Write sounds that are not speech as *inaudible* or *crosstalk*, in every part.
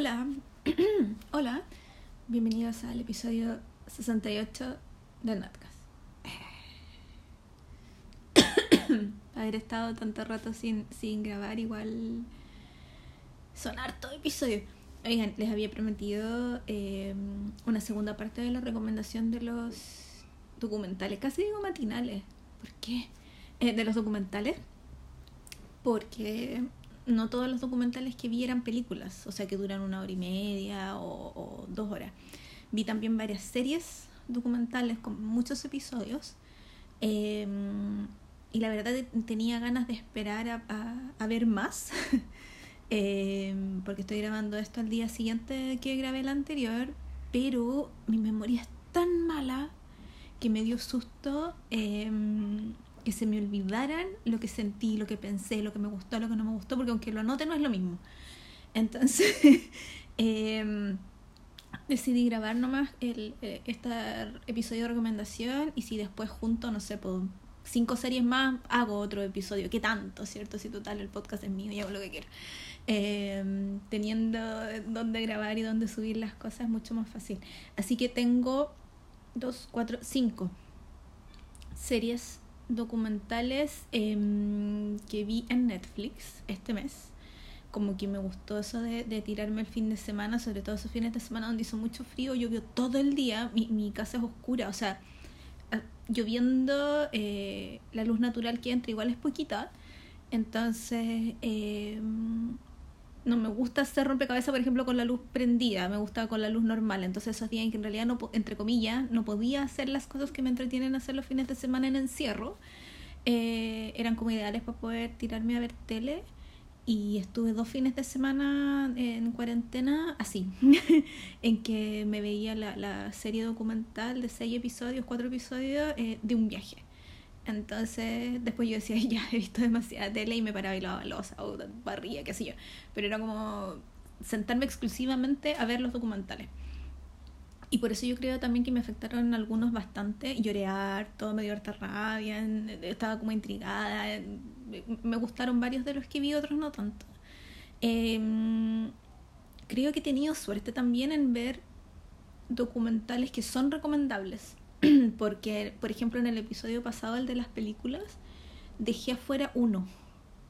Hola, *clears throat* hola, bienvenidos al episodio 68 del Notcast. *coughs* Haber estado tanto rato sin, sin grabar, igual son hartos episodios. Oigan, les había prometido eh, una segunda parte de la recomendación de los documentales, casi digo matinales. ¿Por qué? Eh, de los documentales, porque no todos los documentales que vi eran películas, o sea que duran una hora y media o, dos horas. Vi también varias series documentales con muchos episodios. Em, y la verdad tenía ganas de esperar a, ver más, *laughs* em, porque estoy grabando esto al día siguiente que grabé el anterior, pero mi memoria es tan mala que me dio susto. Eh, que se me olvidaran lo que sentí, lo que pensé, lo que me gustó, lo que no me gustó, porque aunque lo anote no es lo mismo. Entonces, *laughs* em, decidí grabar nomás el, este episodio de recomendación y si después junto, no sé, por cinco series más, hago otro episodio. ¿Qué tanto, cierto? Si total el podcast es mío y hago lo que quiero. Em, teniendo dónde grabar y dónde subir las cosas es mucho más fácil. Así que tengo dos, cuatro, cinco series documentales em, que vi en Netflix este mes. Como que me gustó eso de, tirarme el fin de semana, sobre todo esos fines de semana donde hizo mucho frío, llovió todo el día, mi, mi casa es oscura, o sea, lloviendo, eh, la luz natural que entra igual es poquita, entonces eh, no me gusta hacer rompecabezas, por ejemplo, con la luz prendida, me gusta con la luz normal. Entonces esos días en que en realidad, no, entre comillas, no podía hacer las cosas que me entretienen hacer los fines de semana en encierro, eh, eran como ideales para poder tirarme a ver tele. Y estuve dos fines de semana en cuarentena así, *laughs* en que me veía la, la, serie documental de seis episodios, cuatro episodios eh, de un viaje. Entonces, después yo decía, *laughs* ya he visto demasiada tele y me paraba y lavaba losa o barría, qué sé yo. Pero era como sentarme exclusivamente a ver los documentales. Y por eso yo creo también que me afectaron algunos bastante. Lloré harto, me dio harta rabia, estaba como intrigada. Me gustaron varios de los que vi, otros no tanto. Em, creo que he tenido suerte también en ver documentales que son recomendables. *clears throat* porque, por ejemplo, en el episodio pasado, el de las películas, dejé afuera uno.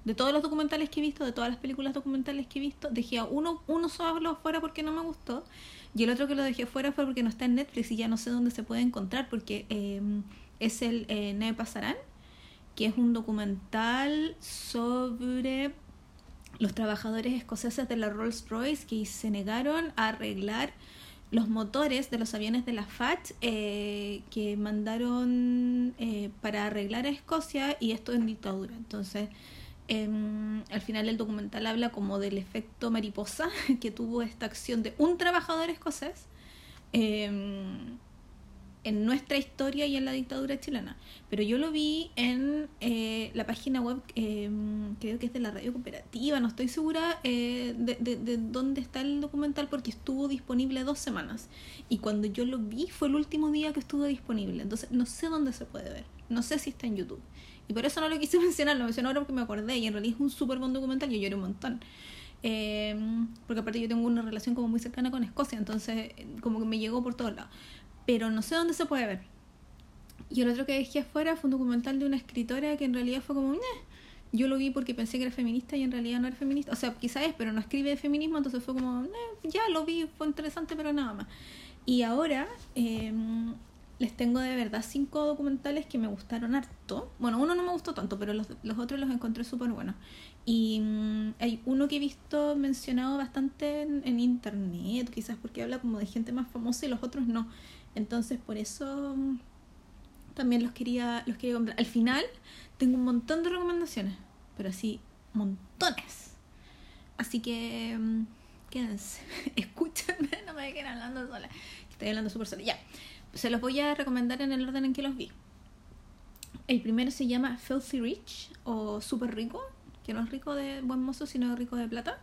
De todos los documentales que he visto, de todas las películas documentales que he visto, dejé uno, uno solo afuera porque no me gustó. Y el otro que lo dejé afuera fue porque no está en Netflix y ya no sé dónde se puede encontrar, porque em, es el eh, Neve Pasarán, que es un documental sobre los trabajadores escoceses de la Rolls Royce que se negaron a arreglar los motores de los aviones de la FAT eh, que mandaron eh, para arreglar a Escocia y esto en dictadura. Entonces, em, al final el documental habla como del efecto mariposa *laughs* que tuvo esta acción de un trabajador escocés. Em, en nuestra historia y en la dictadura chilena. Pero yo lo vi en eh, la página web, eh, creo que es de la radio cooperativa, no estoy segura eh, de, de, dónde está el documental porque estuvo disponible dos semanas. Y cuando yo lo vi fue el último día que estuvo disponible. Entonces no sé dónde se puede ver. No sé si está en YouTube. Y por eso no lo quise *laughs* mencionar, lo mencioné ahora porque me acordé. Y en realidad es un súper buen documental, yo lloré un montón. porque aparte yo tengo una relación como muy cercana con Escocia, entonces como que me llegó por todos lados pero no sé dónde se puede ver. Y el otro que dejé afuera fue un documental de una escritora que en realidad fue como, yo lo vi porque pensé que era feminista y en realidad no era feminista. O sea, quizá es, pero no escribe de feminismo, entonces fue como, ya lo vi, fue interesante, pero nada más. Y ahora em, les tengo de verdad cinco documentales que me gustaron harto. Bueno, uno no me gustó tanto, pero los, los otros los encontré súper buenos. Y mm, hay uno que he visto mencionado bastante en, en, internet, quizás porque habla como de gente más famosa y los otros no. Entonces por eso mm, también los quería, los quería comprar. Al final tengo un montón de recomendaciones, pero así, montones. Así que mm, quédense, *laughs* escúchenme, no me dejen hablando sola. Estoy hablando súper sola. Ya, se los voy a recomendar en el orden en que los vi. El primero se llama Filthy Rich o Super Rico, que no es rico de buen mozo, sino rico de plata.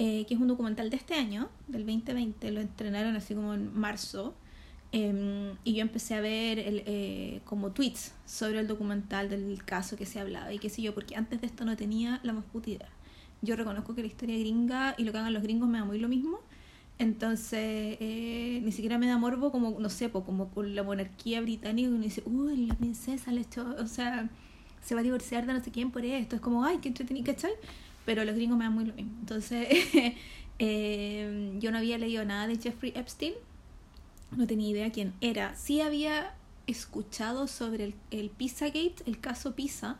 Eh, que es un documental de este año, del 2020, lo entrenaron así como en marzo. Em, y yo empecé a ver el, eh, como tweets sobre el documental del caso que se hablaba y qué sé yo, porque antes de esto no tenía la más puta idea. Yo reconozco que la historia gringa y lo que hagan los gringos me da muy lo mismo, Entonces, eh, ni siquiera me da morbo como, no sé, como con la monarquía británica, uno dice, uy, la princesa le echó, o sea, se va a divorciar de no sé quién por esto. Es como, ay, qué entretenido, ¿cachai? Pero los gringos me dan muy lo mismo. Entonces, *laughs* eh, yo no había leído nada de Jeffrey Epstein, no tenía idea quién era. Sí había escuchado sobre el, el Pizzagate, el caso Pizza,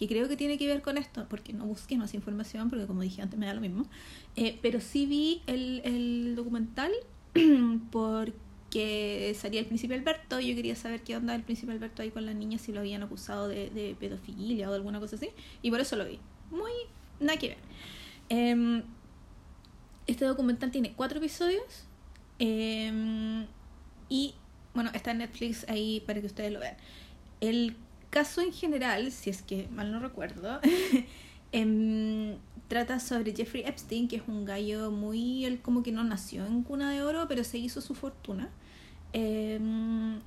que creo que tiene que ver con esto, porque no busqué más información, porque como dije antes me da lo mismo, eh, pero sí vi el, el documental *clears throat* porque salía el príncipe Alberto y yo quería saber qué onda el príncipe Alberto ahí con las niñas, si lo habían acusado de, pedofilia o alguna cosa así, y por eso lo vi. Muy nada que ver. Em, este documental tiene cuatro episodios em, y bueno, está en Netflix ahí para que ustedes lo vean. El caso en general, si es que mal no recuerdo, *laughs* em, trata sobre Jeffrey Epstein, que es un gallo muy, él como que no nació en cuna de oro, pero se hizo su fortuna. Em,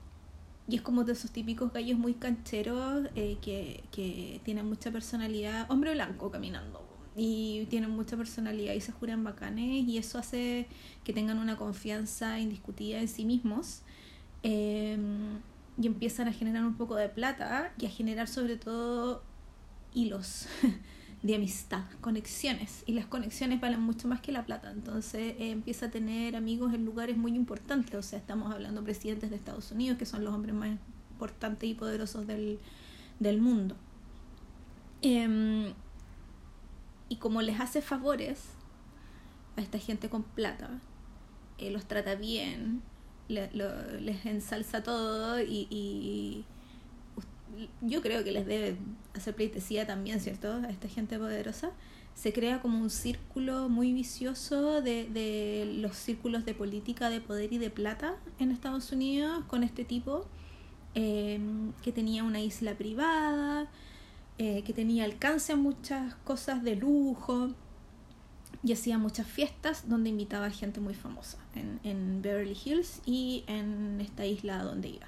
y es como de esos típicos gallos muy cancheros eh, que, que tienen mucha personalidad, hombre blanco caminando. Y tienen mucha personalidad y se juran bacanes y eso hace que tengan una confianza indiscutida en sí mismos. Eh, y empiezan a generar un poco de plata y a generar sobre todo hilos *laughs* de amistad, conexiones. Y las conexiones valen mucho más que la plata. Entonces eh, empieza a tener amigos en lugares muy importantes. O sea, estamos hablando de presidentes de Estados Unidos, que son los hombres más importantes y poderosos del, del mundo. Em, y como les hace favores a esta gente con plata, eh, los trata bien, les ensalza todo y, yo creo que les debe hacer pleitesía también, ¿cierto? A esta gente poderosa. Se crea como un círculo muy vicioso de, de los círculos de política, de poder y de plata en Estados Unidos con este tipo em, que tenía una isla privada, eh, que tenía alcance a muchas cosas de lujo, y hacía muchas fiestas donde invitaba a gente muy famosa en, en Beverly Hills y en esta isla donde iba.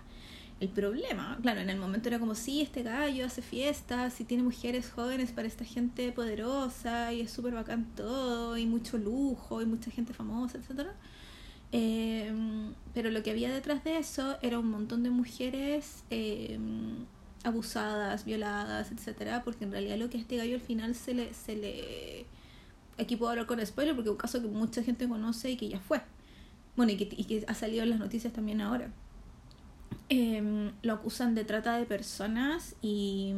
El problema, claro, en el momento era como, sí, este gallo hace fiestas y tiene mujeres jóvenes para esta gente poderosa y es súper bacán todo y mucho lujo y mucha gente famosa, etc. Em, pero lo que había detrás de eso era un montón de mujeres em, abusadas, violadas, etc. Porque en realidad lo que a este gallo al final se le, se le aquí puedo hablar con spoiler porque es un caso que mucha gente conoce y que ya fue. Bueno, y que, y que ha salido en las noticias también ahora. Em, lo acusan de trata de personas y,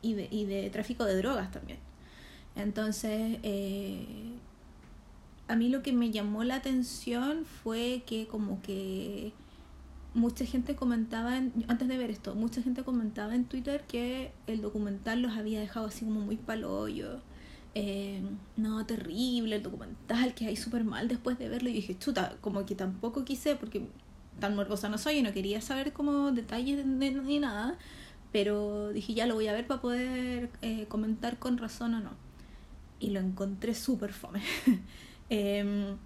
y, de, y de tráfico de drogas también. Entonces, eh, a mí lo que me llamó la atención fue que como que mucha gente comentaba, antes de ver esto, mucha gente comentaba en Twitter que el documental los había dejado así como muy palollo eh, no, terrible el documental, que hay súper mal después de verlo. Y dije, chuta, como que tampoco quise, porque tan nervosa no soy y no quería saber como detalles ni nada. Pero dije, ya lo voy a ver para poder eh, comentar con razón o no. Y lo encontré súper fome. *laughs* eh,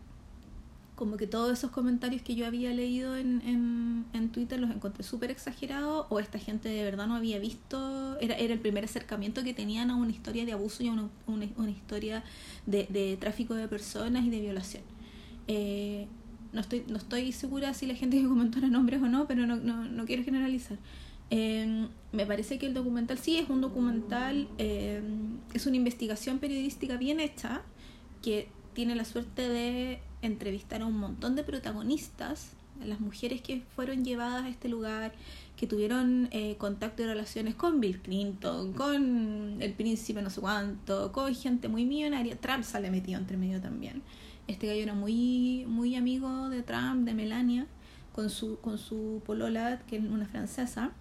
como que todos esos comentarios que yo había leído en, en, en Twitter los encontré súper exagerados o esta gente de verdad no había visto, era, era el primer acercamiento que tenían a una historia de abuso y a una, una, historia de, de, tráfico de personas y de violación. Eh, no, estoy, no estoy segura si la gente que comentó era nombres o no, pero no, no, no quiero generalizar. Eh, me parece que el documental sí es un documental, eh, es una investigación periodística bien hecha que tiene la suerte de entrevistar a un montón de protagonistas, las mujeres que fueron llevadas a este lugar, que tuvieron eh, contacto y relaciones con Bill Clinton, con el príncipe no sé cuánto, con gente muy millonaria. Trump sale metido entre medio también. Este gallo era muy, muy amigo de Trump, de Melania, con su, con su polola, que es una francesa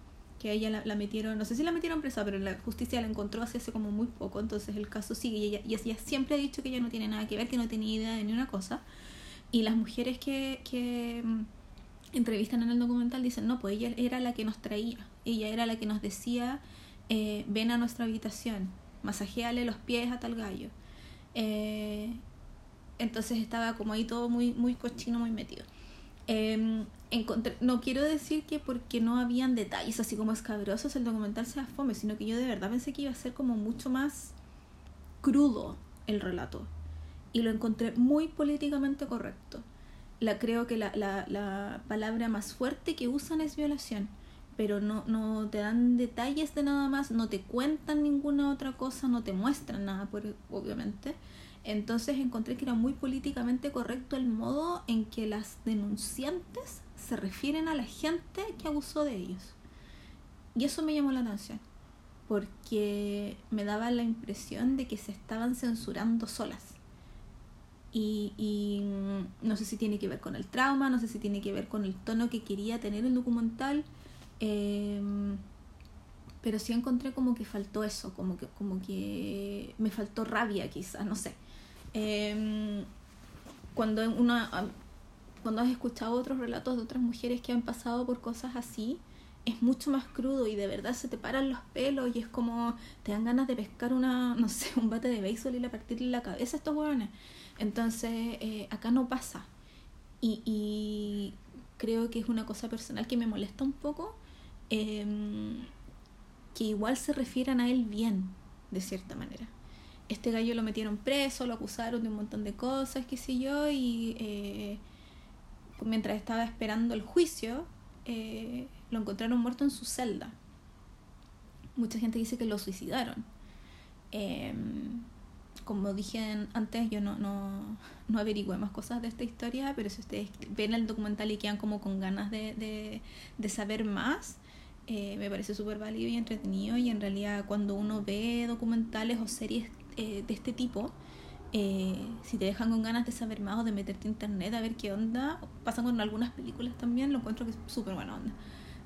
que ella la, metieron, no sé si la metieron presa, pero la justicia la encontró hace, hace como muy poco, entonces el caso sigue y ella, y ella siempre ha dicho que ella no tiene nada que ver, que no tenía idea de ni una cosa. Y las mujeres que, que mm, entrevistan en el documental dicen, no, pues ella era la que nos traía, ella era la que nos decía, eh, ven a nuestra habitación, masajeale los pies a tal gallo. Eh, entonces estaba como ahí todo muy, muy cochino, muy metido. Eh, no quiero decir que porque no habían detalles así como escabrosos el documental sea fome, sino que yo de verdad pensé que iba a ser como mucho más crudo el relato. Y lo encontré muy políticamente correcto. La, creo que la, la, la palabra más fuerte que usan es violación, pero no, no te dan detalles de nada más, no te cuentan ninguna otra cosa, no te muestran nada, por, obviamente. Entonces encontré que era muy políticamente correcto el modo en que las denunciantes se refieren a la gente que abusó de ellos. Y eso me llamó la atención, porque me daba la impresión de que se estaban censurando solas. Y, mm, no sé si tiene que ver con el trauma, no sé si tiene que ver con el tono que quería tener el documental, em, pero sí encontré como que faltó eso, como que, como que me faltó rabia quizás, no sé. Em, cuando, una, cuando has escuchado otros relatos de otras mujeres que han pasado por cosas así, es mucho más crudo y de verdad se te paran los pelos y es como te dan ganas de pescar una, *laughs* no sé, un bate de béisbol y le partirle la cabeza a estos huevones. Entonces, eh, acá no pasa. Y, creo que es una cosa personal que me molesta un poco, em, que igual se refieran a él bien, de cierta manera. Este gallo lo metieron preso, lo acusaron de un montón de cosas, qué sé yo, y eh, mientras estaba esperando el juicio, eh, lo encontraron muerto en su celda. Mucha gente dice que lo suicidaron. Como dije antes, yo no, no, no averigüé más cosas de esta historia, pero si ustedes ven el documental y quedan como con ganas de, de, saber más, eh, me parece súper válido y entretenido. Y en realidad cuando uno ve documentales o series eh, de este tipo, eh, si te dejan con ganas de saber más o de meterte a internet a ver qué onda, pasan con algunas películas también, lo encuentro que es súper buena onda,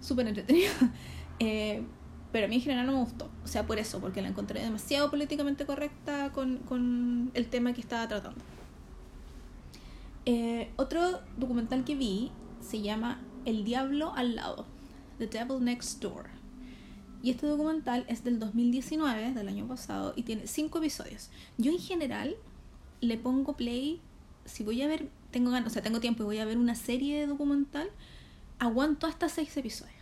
súper entretenido. *laughs* pero a mí en general no me gustó. O sea, por eso, porque la encontré demasiado políticamente correcta con, con el tema que estaba tratando. Eh, otro documental que vi se llama El Diablo al lado, The Devil Next Door. Y este documental es del 2019, del año pasado, y tiene cinco episodios. Yo en general le pongo play, si voy a ver, tengo ganas, o sea, tengo tiempo y voy a ver una serie de documental, aguanto hasta seis episodios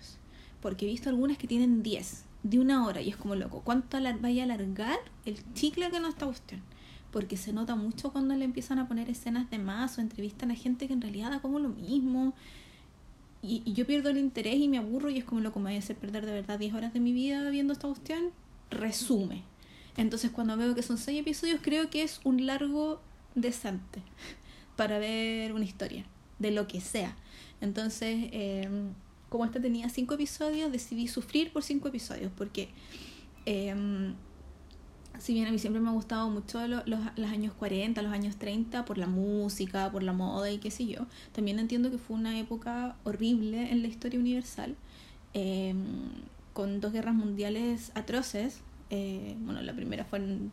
porque he visto algunas que tienen 10 de una hora y es como loco, ¿cuánto vaya a alargar el chicle que no está cuestión? Porque se nota mucho cuando le empiezan a poner escenas de más o entrevistan a gente que en realidad da como lo mismo. Y, yo pierdo el interés y me aburro y es como loco, me voy a hacer perder de verdad 10 horas de mi vida viendo esta cuestión. Resume. Entonces cuando veo que son 6 episodios creo que es un largo decente para ver una historia, de lo que sea. Entonces... Eh, como esta tenía cinco episodios, decidí sufrir por cinco episodios, porque em, si bien a mí siempre me ha gustado mucho los, los, años 40, los años 30, por la música, por la moda y qué sé yo, también entiendo que fue una época horrible en la historia universal, em, con dos guerras mundiales atroces. Eh, bueno, la primera fue en,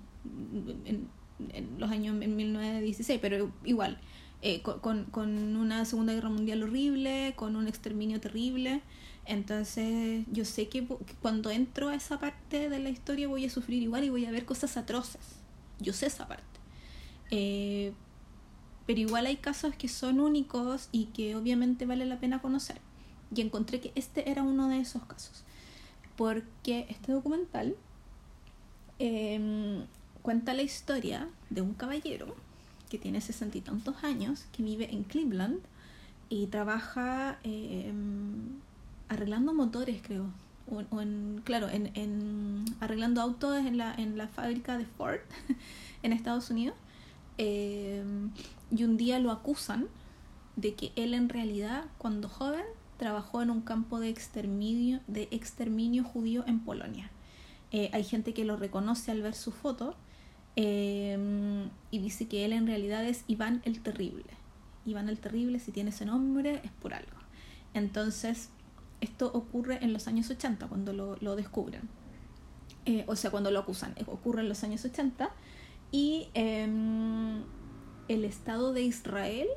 en, en los años en 1916, pero igual eh, con, con, una Segunda Guerra Mundial horrible, con un exterminio terrible. Entonces yo sé que, cuando entro a esa parte de la historia voy a sufrir igual y voy a ver cosas atroces. Yo sé esa parte. Eh, pero igual hay casos que son únicos y que obviamente vale la pena conocer. Y encontré que este era uno de esos casos. Porque este documental em, cuenta la historia de un caballero que tiene sesenta y tantos años, que vive en Cleveland y trabaja em, arreglando motores, creo. O, en, claro, en, en, arreglando autos en la, en la fábrica de Ford *laughs* en Estados Unidos. Em, y un día lo acusan de que él en realidad, cuando joven, trabajó en un campo de exterminio, de exterminio judío en Polonia. Eh, hay gente que lo reconoce al ver su foto Em, y dice que él en realidad es Iván el Terrible. Iván el Terrible, si tiene ese nombre, es por algo. Entonces, esto ocurre en los años 80, cuando lo, lo descubren. Eh, o sea, cuando lo acusan. Eh, ocurre en los años 80. Y em, el Estado de Israel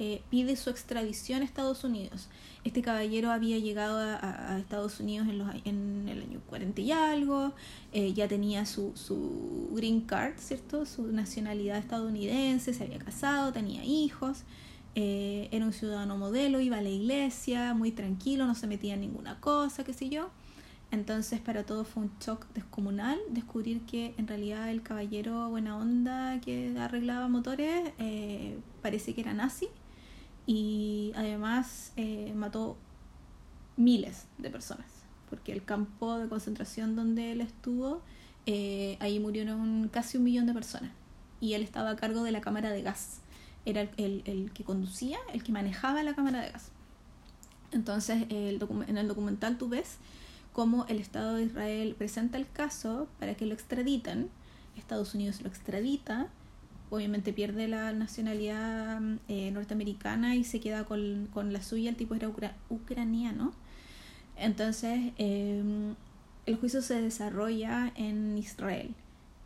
eh, pide su extradición a Estados Unidos. Este caballero había llegado a, Estados Unidos en, los, en, el año 40 y algo, eh, ya tenía su, su green card, ¿cierto? Su nacionalidad estadounidense, se había casado, tenía hijos, eh, era un ciudadano modelo, iba a la iglesia, muy tranquilo, no se metía en ninguna cosa, qué sé yo. Entonces para todos fue un shock descomunal descubrir que en realidad el caballero buena onda que arreglaba motores eh, parece que era nazi y además eh, mató miles de personas porque el campo de concentración donde él estuvo eh, ahí murieron casi un millón de personas y él estaba a cargo de la cámara de gas era el, el, que conducía el que manejaba la cámara de gas entonces el en el documental tú ves cómo el Estado de Israel presenta el caso para que lo extraditen. Estados Unidos lo extradita, obviamente pierde la nacionalidad eh, norteamericana y se queda con, la suya, el tipo era ucraniano. Entonces, em, el juicio se desarrolla en Israel,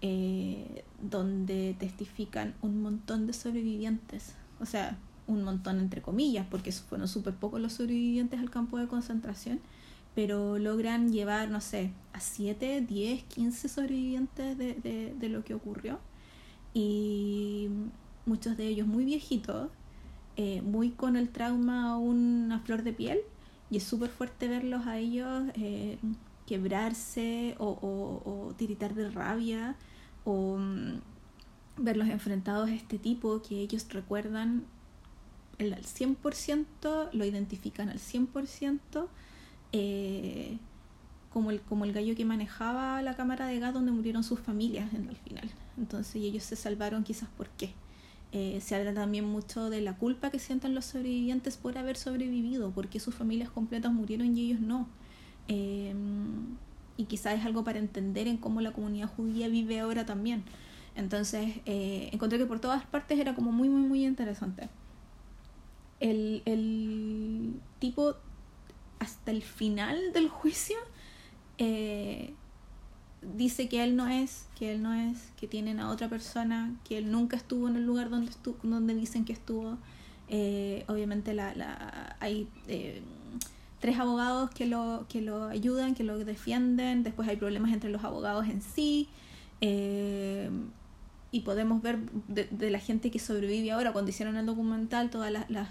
eh, donde testifican un montón de sobrevivientes, o sea, un montón entre comillas, porque fueron súper pocos los sobrevivientes al campo de concentración pero logran llevar, no sé, a 7, 10, 15 sobrevivientes de, de, de lo que ocurrió. Y muchos de ellos muy viejitos, eh, muy con el trauma a flor de piel. Y es súper fuerte verlos a ellos eh, quebrarse o, o, tiritar de rabia o mm, verlos enfrentados a este tipo que ellos recuerdan al 100%, lo identifican al 100% eh, como, el, como el gallo que manejaba la cámara de gas donde murieron sus familias en el final. Entonces ellos se salvaron quizás por qué. Eh, se habla también mucho de la culpa que sienten los sobrevivientes por haber sobrevivido, porque sus familias completas murieron y ellos no. Eh, y quizás es algo para entender en cómo la comunidad judía vive ahora también. Entonces encontré que por todas partes era como muy, muy, muy interesante. El, el tipo hasta el final del juicio eh, dice que él no es, que él no es, que tienen a otra persona, que él nunca estuvo en el lugar donde, estuvo, donde dicen que estuvo. Eh, obviamente la, la, hay eh, tres abogados que lo, que lo ayudan, que lo defienden, después hay problemas entre los abogados en sí y podemos ver de, la gente que sobrevive ahora cuando hicieron el documental todos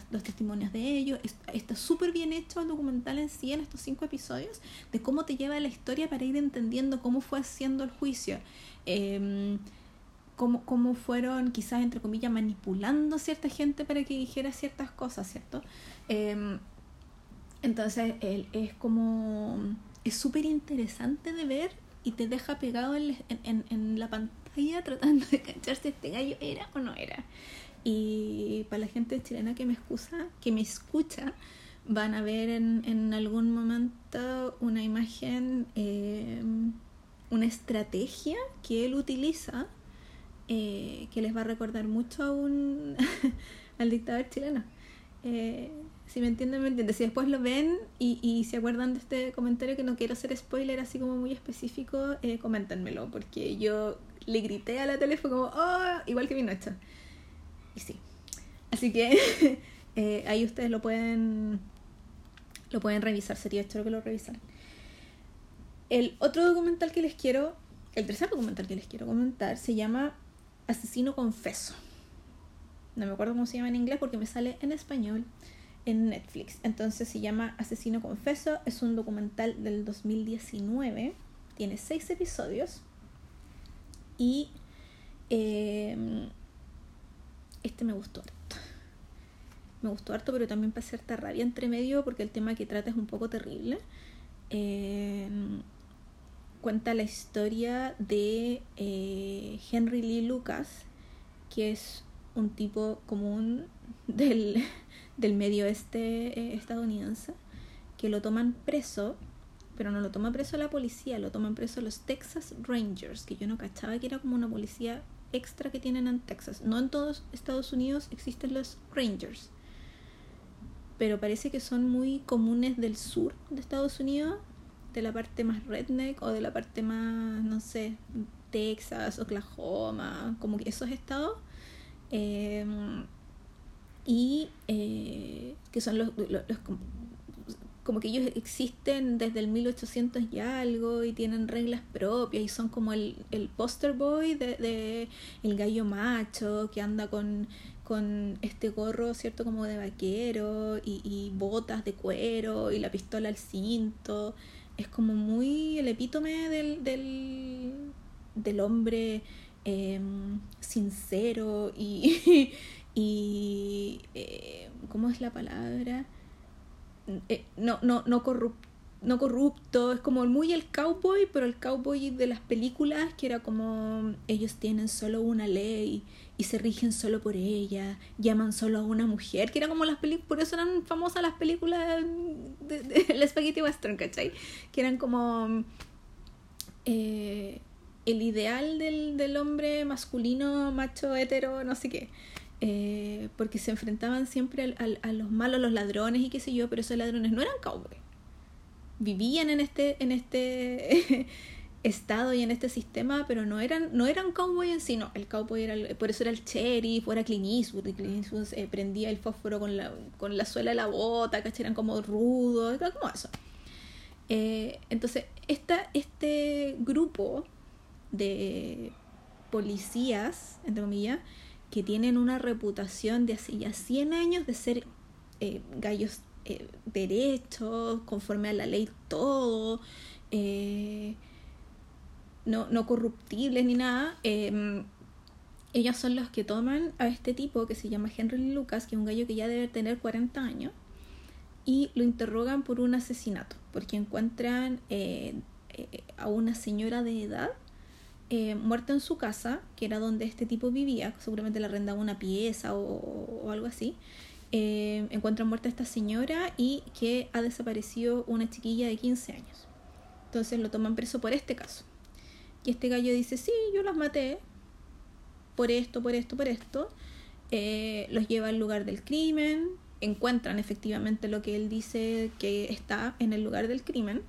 los testimonios de ellos. Está súper bien hecho el documental en sí en estos cinco episodios de cómo te lleva la historia para ir entendiendo cómo fue haciendo el juicio. Eh, cómo, cómo fueron quizás entre comillas manipulando a cierta gente para que dijera ciertas cosas cierto em, entonces él es como es súper interesante de ver y te deja pegado en, en, en la pantalla tratando de cacharse este gallo era o no era. Y para la gente chilena que me excusa, que me escucha, van a ver en, en algún momento una imagen, eh, una estrategia que él utiliza eh, que les va a recordar mucho a un, *laughs* al dictador chileno. Eh, si me entienden, me entienden. Si después lo ven y, y se acuerdan de este comentario que no quiero hacer spoiler así como muy específico, eh, coméntenmelo, porque yo le grité a la tele, fue como, oh, igual que mi noche. Y sí. Así que *laughs* eh, ahí ustedes lo pueden lo pueden revisar, sería esto que lo revisaran. El otro documental que les quiero, el tercer documental que les quiero comentar se llama Asesino Confeso. No me acuerdo cómo se llama en inglés porque me sale en español en Netflix. Entonces se llama Asesino Confeso. Es un documental del 2019. Tiene seis episodios. Y em, este me gustó harto. Me gustó harto, pero también para hacerte rabia entre medio porque el tema que trata es un poco terrible. Em, cuenta la historia de eh, Henry Lee Lucas, que es un tipo común *laughs* del, del medio oeste eh, estadounidense, que lo toman preso pero no lo toma preso la policía, lo toman preso los Texas Rangers, que yo no cachaba que era como una policía extra que tienen en Texas. No en todos Estados Unidos existen los Rangers, pero parece que son muy comunes del sur de Estados Unidos, de la parte más redneck o de la parte más, no sé, Texas, Oklahoma, como que esos estados. Em, y eh, que son los, los, como que ellos existen desde el 1800 y algo y tienen reglas propias y son como el, el poster boy de, el gallo macho que anda con, con este gorro, ¿cierto? Como de vaquero y, y botas de cuero y la pistola al cinto. es como muy el epítome del, del, del hombre em, sincero y, *laughs* y eh, ¿cómo es la palabra? Eh, no, no, no corrupto no corrupto, es como muy el cowboy, pero el cowboy de las películas, que era como ellos tienen solo una ley y se rigen solo por ella, llaman solo a una mujer, que era como las películas, por eso eran famosas las películas de, de, *laughs* Spaghetti Western, ¿cachai? Que eran como eh, el ideal del, del, hombre masculino, macho, hetero, no sé qué. Eh, porque se enfrentaban siempre a, a los malos, los ladrones y qué sé yo, pero esos ladrones no eran cowboys. Vivían en este, en este *laughs* estado y en este sistema, pero no eran, no eran cowboy en sí, no, el cowboy era, por eso era el sheriff, fuera Clint y Clint Eastwood eh, prendía el fósforo con la, con la suela de la bota, que eran como rudos, era como eso. Eh, entonces, esta, este grupo de policías, entre comillas, que tienen una reputación de hace ya 100 años de ser eh, gallos eh, derechos, conforme a la ley todo, eh, no, no corruptibles ni nada. Em, ellos son los que toman a este tipo que se llama Henry Lucas, que es un gallo que ya debe tener 40 años, y lo interrogan por un asesinato, porque encuentran eh, a una señora de edad muerta en su casa, que era donde este tipo vivía, seguramente le arrendaba una pieza o, algo así, eh, encuentran muerta esta señora y que ha desaparecido una chiquilla de 15 años. Entonces lo toman preso por este caso. Y este gallo dice, sí, yo las maté por esto, por esto, por esto. Eh, los lleva al lugar del crimen, encuentran efectivamente lo que él dice que está en el lugar del crimen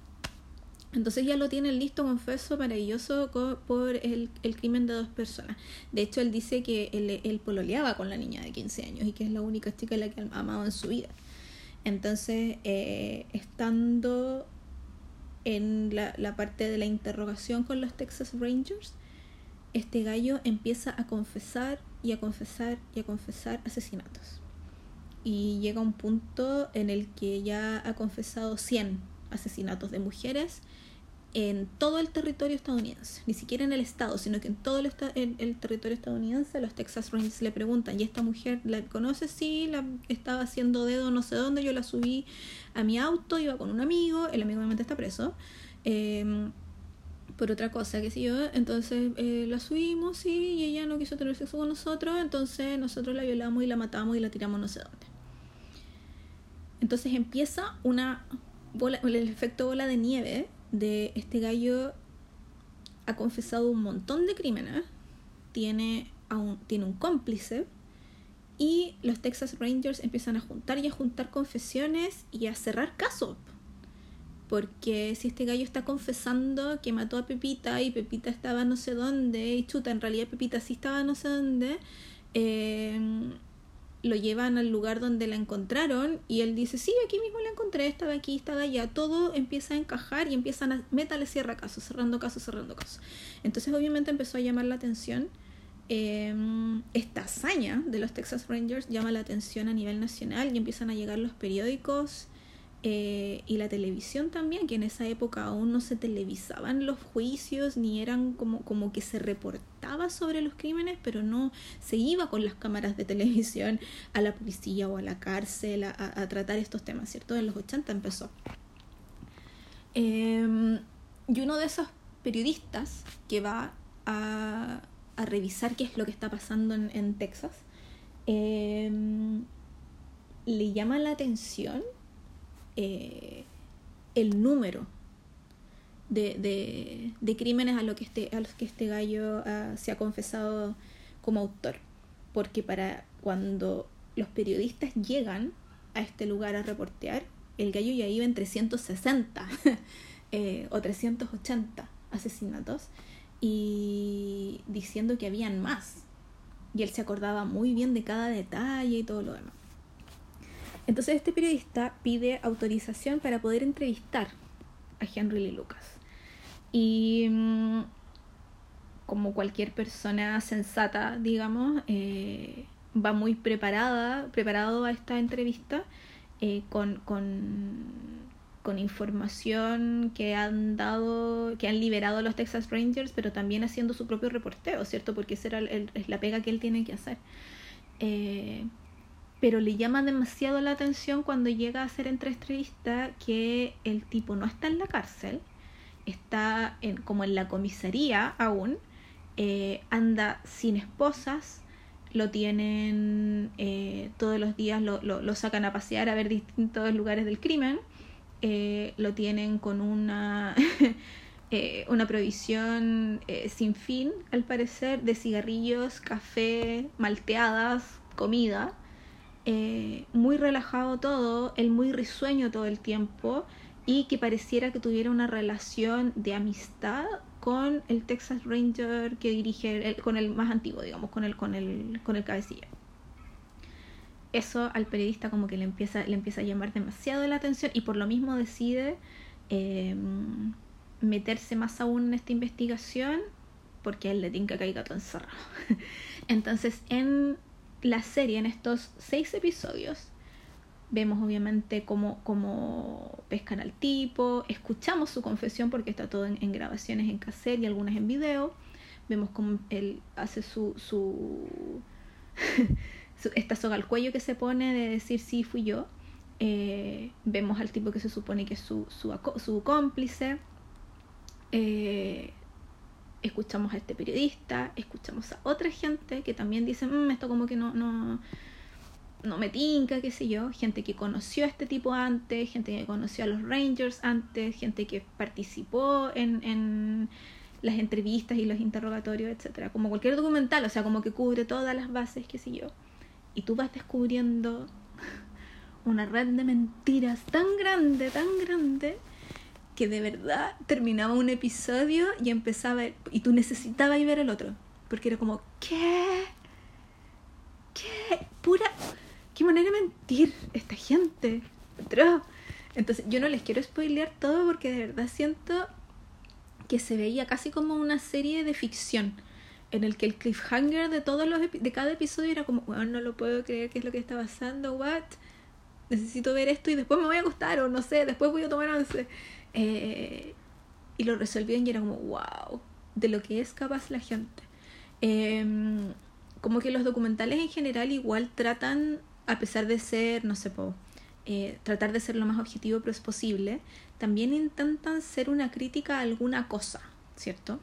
entonces ya lo tienen listo, confeso, maravilloso por el, el, crimen de dos personas. De hecho, él dice que él, él, pololeaba con la niña de 15 años y que es la única chica la que ha amado en su vida. Entonces, eh, estando en la, la parte de la interrogación con los Texas Rangers, este gallo empieza a confesar y a confesar y a confesar asesinatos. Y llega a un punto en el que ya ha confesado 100 asesinatos de mujeres en todo el territorio estadounidense, ni siquiera en el estado, sino que en todo el, el, territorio estadounidense, los Texas Rangers le preguntan, ¿y esta mujer la conoce? Sí, la estaba haciendo dedo no sé dónde, yo la subí a mi auto, iba con un amigo, el amigo obviamente está preso, em, por otra cosa, que sé yo, entonces eh, la subimos y ella no quiso tener sexo con nosotros, entonces nosotros la violamos y la matamos y la tiramos no sé dónde. Entonces empieza una bola, el efecto bola de nieve de este gallo ha confesado un montón de crímenes, tiene, un, tiene un cómplice y los Texas Rangers empiezan a juntar y a juntar confesiones y a cerrar casos. Porque si este gallo está confesando que mató a Pepita y Pepita estaba no sé dónde, y chuta, en realidad Pepita sí estaba no sé dónde, eh, lo llevan al lugar donde la encontraron y él dice, sí, aquí mismo la encontré, estaba aquí, estaba allá, todo empieza a encajar y empiezan a, métale, cierra casos, cerrando casos, cerrando casos. Entonces obviamente empezó a llamar la atención, em, esta hazaña de los Texas Rangers llama la atención a nivel nacional y empiezan a llegar los periódicos eh, y la televisión también, que en esa época aún no se televisaban los juicios ni eran como, como que se reportaba sobre los crímenes, pero no se iba con las cámaras de televisión a la policía o a la cárcel a, tratar estos temas, ¿cierto? En los 80 empezó. Em, y uno de esos periodistas que va a, revisar qué es lo que está pasando en, en Texas, em, le llama la atención eh, el número de, de, crímenes a, lo que este, a los que este gallo ah, se ha confesado como autor. Porque para cuando los periodistas llegan a este lugar a reportear, el gallo ya iba en 360 *laughs* eh, o 380 asesinatos y diciendo que habían más. Y él se acordaba muy bien de cada detalle y todo lo demás. Entonces este periodista pide autorización para poder entrevistar a Henry Lee Lucas. Y mm, como cualquier persona sensata, digamos, eh, va muy preparada, preparado a esta entrevista eh, con, con, con información que han dado, que han liberado los Texas Rangers, pero también haciendo su propio reporteo, ¿cierto? Porque esa era el, la pega que él tiene que hacer. Eh, pero le llama demasiado la atención cuando llega a hacer entrevista que el tipo no está en la cárcel, está en, como en la comisaría aún, eh, anda sin esposas, lo tienen eh, todos los días, lo, lo, sacan a pasear a ver distintos lugares del crimen, eh, lo tienen con una, *laughs* una provisión sin fin, al parecer, de cigarrillos, café, malteadas, comida eh, muy relajado todo, él muy risueño todo el tiempo y que pareciera que tuviera una relación de amistad con el Texas Ranger que dirige, con el más antiguo, digamos, con el, con el, con el cabecilla. Eso al periodista como que le empieza, le empieza a llamar demasiado la atención y por lo mismo decide em, meterse más aún en esta investigación porque él le tiene que caer gato encerrado. *laughs* Entonces, en la serie en estos seis episodios vemos obviamente cómo, cómo, pescan al tipo, escuchamos su confesión porque está todo en, grabaciones en cassette y algunas en video, vemos cómo él hace su, *laughs* su, esta soga al cuello que se pone de decir sí fui yo, eh, vemos al tipo que se supone que es su, su, su cómplice, eh, escuchamos a este periodista, escuchamos a otra gente que también dice, mm, esto como que no, no, no me tinca, qué sé yo, gente que conoció a este tipo antes, gente que conoció a los Rangers antes, gente que participó en, en las entrevistas y los interrogatorios, etcétera, como cualquier documental, o sea, como que cubre todas las bases, qué sé yo. Y tú vas descubriendo *laughs* una red de mentiras tan grande, tan grande, que de verdad terminaba un episodio y empezaba y tú necesitabas ir ver el otro porque era como qué qué pura qué manera de mentir esta gente entonces yo no les quiero spoilear todo porque de verdad siento que se veía casi como una serie de ficción en el que el cliffhanger de todos los de cada episodio era como bueno no lo puedo creer qué es lo que está pasando what necesito ver esto y después me voy a acostar o no sé después voy a tomar once eh, y lo resolvían y era como, wow, de lo que es capaz la gente. Em, como que los documentales en general igual tratan, a pesar de ser, no sé, po, eh, tratar de ser lo más objetivo posible, también intentan ser una crítica a alguna cosa, ¿cierto?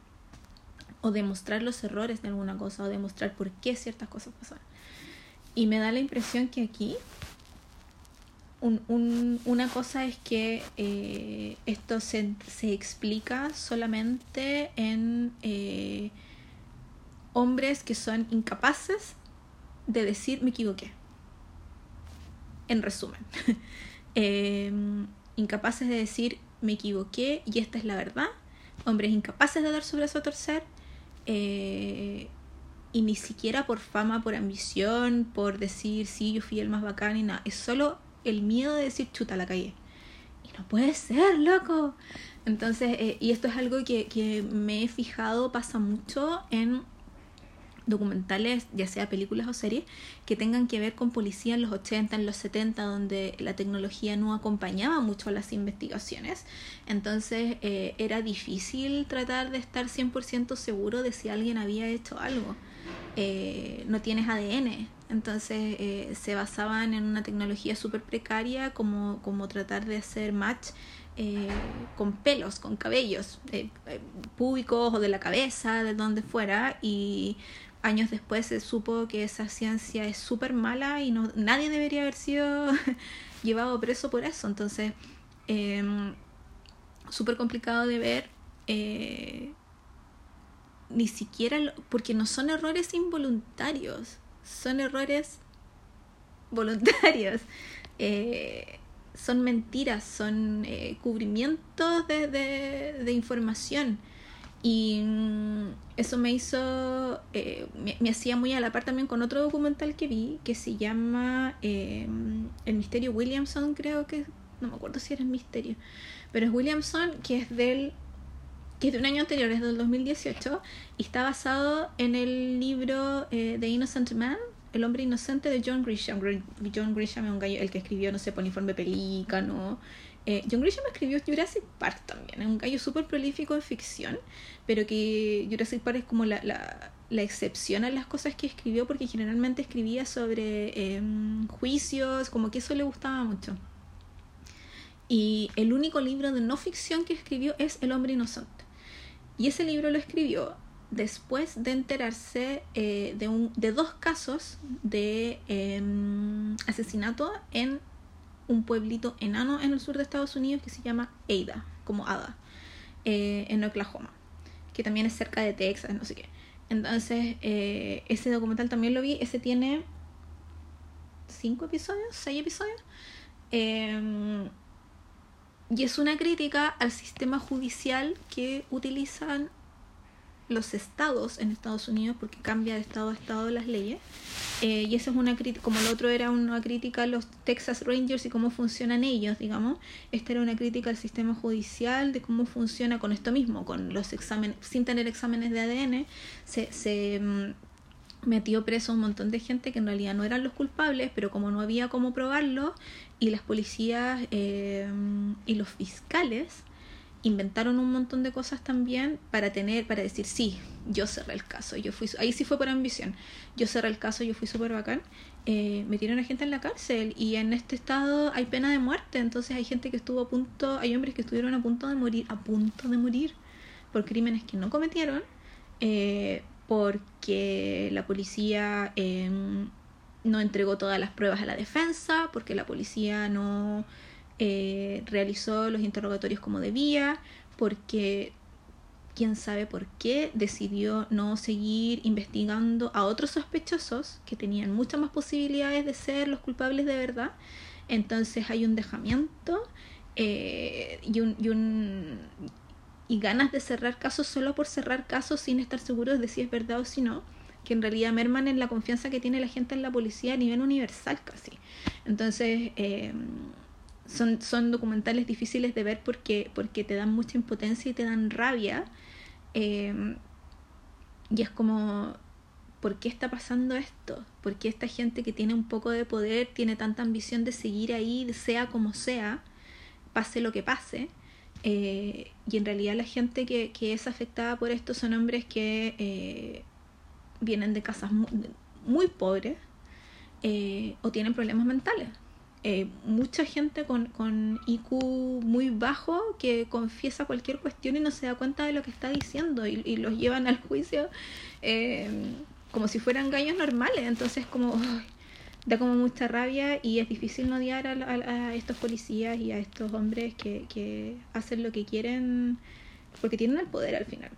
O demostrar los errores de alguna cosa, o demostrar por qué ciertas cosas pasan. Y me da la impresión que aquí un, una cosa es que eh, esto se, se, explica solamente en eh, hombres que son incapaces de decir me equivoqué. En resumen, *laughs* em, incapaces de decir me equivoqué y esta es la verdad. Hombres incapaces de dar su brazo a torcer. Eh, y ni siquiera por fama, por ambición, por decir sí, yo fui el más bacán y nada. Es solo el miedo de decir chuta la calle. Y no puede ser, loco. Entonces, eh, y esto es algo que, que me he fijado, pasa mucho en documentales, ya sea películas o series, que tengan que ver con policía en los 80, en los 70, donde la tecnología no acompañaba mucho a las investigaciones. Entonces eh, era difícil tratar de estar 100% seguro de si alguien había hecho algo. Eh, no tienes ADN, entonces eh, se basaban en una tecnología súper precaria como, como tratar de hacer match eh, con pelos, con cabellos eh, públicos o de la cabeza, de donde fuera. Y años después se supo que esa ciencia es súper mala y no, nadie debería haber sido *laughs* llevado preso por eso. Entonces, em, súper complicado de ver. ni siquiera, porque no son errores involuntarios son errores voluntarios, *laughs* eh, son mentiras, son eh, cubrimientos de, de, información. Y mm, eso me hizo, eh, me, hacía muy a la par también con otro documental que vi que se llama El Misterio Williamson, creo que, no me acuerdo si era el misterio, pero es Williamson, que es del que es de un año anterior, es del 2018, y está basado en el libro eh, The Innocent Man, El hombre inocente de John Grisham. John Grisham es un gallo, el que escribió, no sé, por informe pelícano, Eh, John Grisham escribió Jurassic Park también, es un gallo súper prolífico en ficción, pero que Jurassic Park es como la, la, la, excepción a las cosas que escribió porque generalmente escribía sobre em, juicios, como que eso le gustaba mucho. Y el único libro de no ficción que escribió es El hombre inocente. Y ese libro lo escribió después de enterarse eh, de, un, de dos casos de em, asesinato en un pueblito enano en el sur de Estados Unidos que se llama Ada, como Ada, eh, en Oklahoma, que también es cerca de Texas, no sé qué. Entonces, eh, ese documental también lo vi, ese tiene cinco episodios, seis episodios. Y es una crítica al sistema judicial que utilizan los estados en Estados Unidos porque cambia de estado a estado las leyes. Eh, y eso es una crítica, como el otro era una crítica a los Texas Rangers y cómo funcionan ellos, digamos. Esta era una crítica al sistema judicial, de cómo funciona con esto mismo, con los exámenes, sin tener exámenes de ADN, se, se mm, metió preso un montón de gente que en realidad no eran los culpables, pero como no había cómo probarlo, y las policías eh, y los fiscales inventaron un montón de cosas también para tener, para decir, sí, yo cerré el caso, yo fui, ahí sí fue por ambición, yo cerré el caso, yo fui súper bacán, eh, metieron a gente en la cárcel y en este estado hay pena de muerte, entonces hay gente que estuvo a punto, hay hombres que estuvieron a punto de morir, a punto de morir por crímenes que no cometieron, eh, porque la policía em, no entregó todas las pruebas a la defensa, porque la policía no eh, realizó los interrogatorios como debía, porque quién sabe por qué decidió no seguir investigando a otros sospechosos que tenían muchas más posibilidades de ser los culpables de verdad. Entonces hay un dejamiento eh, y, un, y, un, y ganas de cerrar casos solo por cerrar casos sin estar seguros de si es verdad o si no, que en realidad merman en la confianza que tiene la gente en la policía a nivel universal casi. Entonces, eh, son, son documentales difíciles de ver porque, porque te dan mucha impotencia y te dan rabia. Eh, y es como, ¿por qué está pasando esto? ¿Por qué esta gente que tiene un poco de poder tiene tanta ambición de seguir ahí, sea como sea, pase lo que pase? Eh, y en realidad la gente que, que, es afectada por esto son hombres que eh, vienen de casas muy, muy pobres o tienen problemas mentales. Eh, mucha gente con, con, IQ muy bajo que confiesa cualquier cuestión y no se da cuenta de lo que está diciendo y, los llevan al juicio eh, como si fueran gallos normales. Entonces como da como mucha rabia y es difícil no odiar a, estos policías y a estos hombres que, que, hacen lo que quieren porque tienen el poder al final.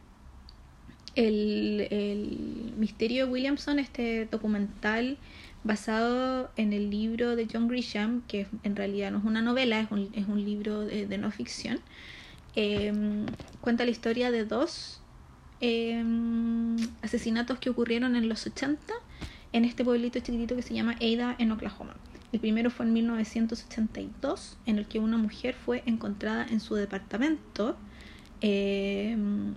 El, el misterio de Williamson, este documental basado en el libro de John Grisham, que en realidad no es una novela, es un, es un libro de, no ficción. Em, cuenta la historia de dos em, asesinatos que ocurrieron en los 80 en este pueblito chiquitito que se llama Ada en Oklahoma. El primero fue en 1982, en el que una mujer fue encontrada en su departamento, em,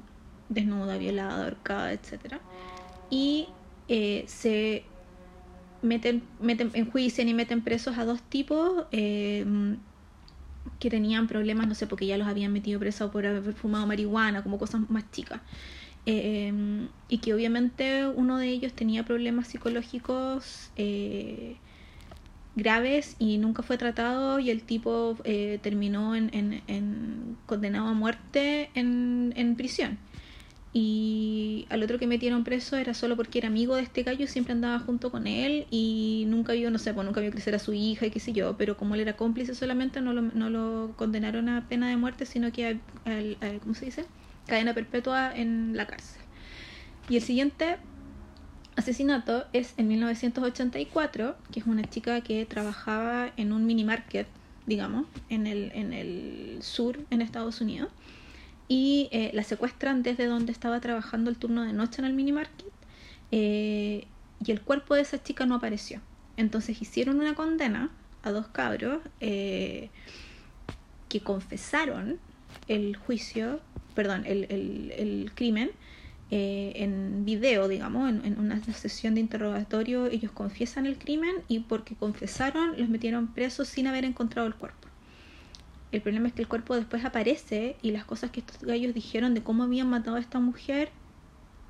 desnuda, violada, ahorcada, etc. Y eh, se meten, meten juicio y meten presos a dos tipos eh, que tenían problemas, no sé, porque ya los habían metido presos por haber fumado marihuana, como cosas más chicas. Eh, y que obviamente uno de ellos tenía problemas psicológicos eh, graves y nunca fue tratado y el tipo terminó en, en, en, condenado a muerte en, en prisión y al otro que metieron preso era solo porque era amigo de este gallo, siempre andaba junto con él y nunca vio, no sé, pues nunca vio crecer a su hija y qué sé yo, pero como él era cómplice solamente no lo, no lo condenaron a pena de muerte, sino que a, ¿cómo se dice? Cadena perpetua en la cárcel. Y el siguiente asesinato es en 1984, que es una chica que trabajaba en un mini market, digamos, en el, en el sur, en Estados Unidos y eh, la secuestran desde donde estaba trabajando el turno de noche en el mini market eh, y el cuerpo de esa chica no apareció. Entonces hicieron una condena a dos cabros eh, que confesaron el juicio, perdón, el, el, el crimen en video, digamos, en, en, una sesión de interrogatorio, ellos confiesan el crimen y porque confesaron los metieron presos sin haber encontrado el cuerpo. El problema es que el cuerpo después aparece y las cosas que estos gallos dijeron de cómo habían matado a esta mujer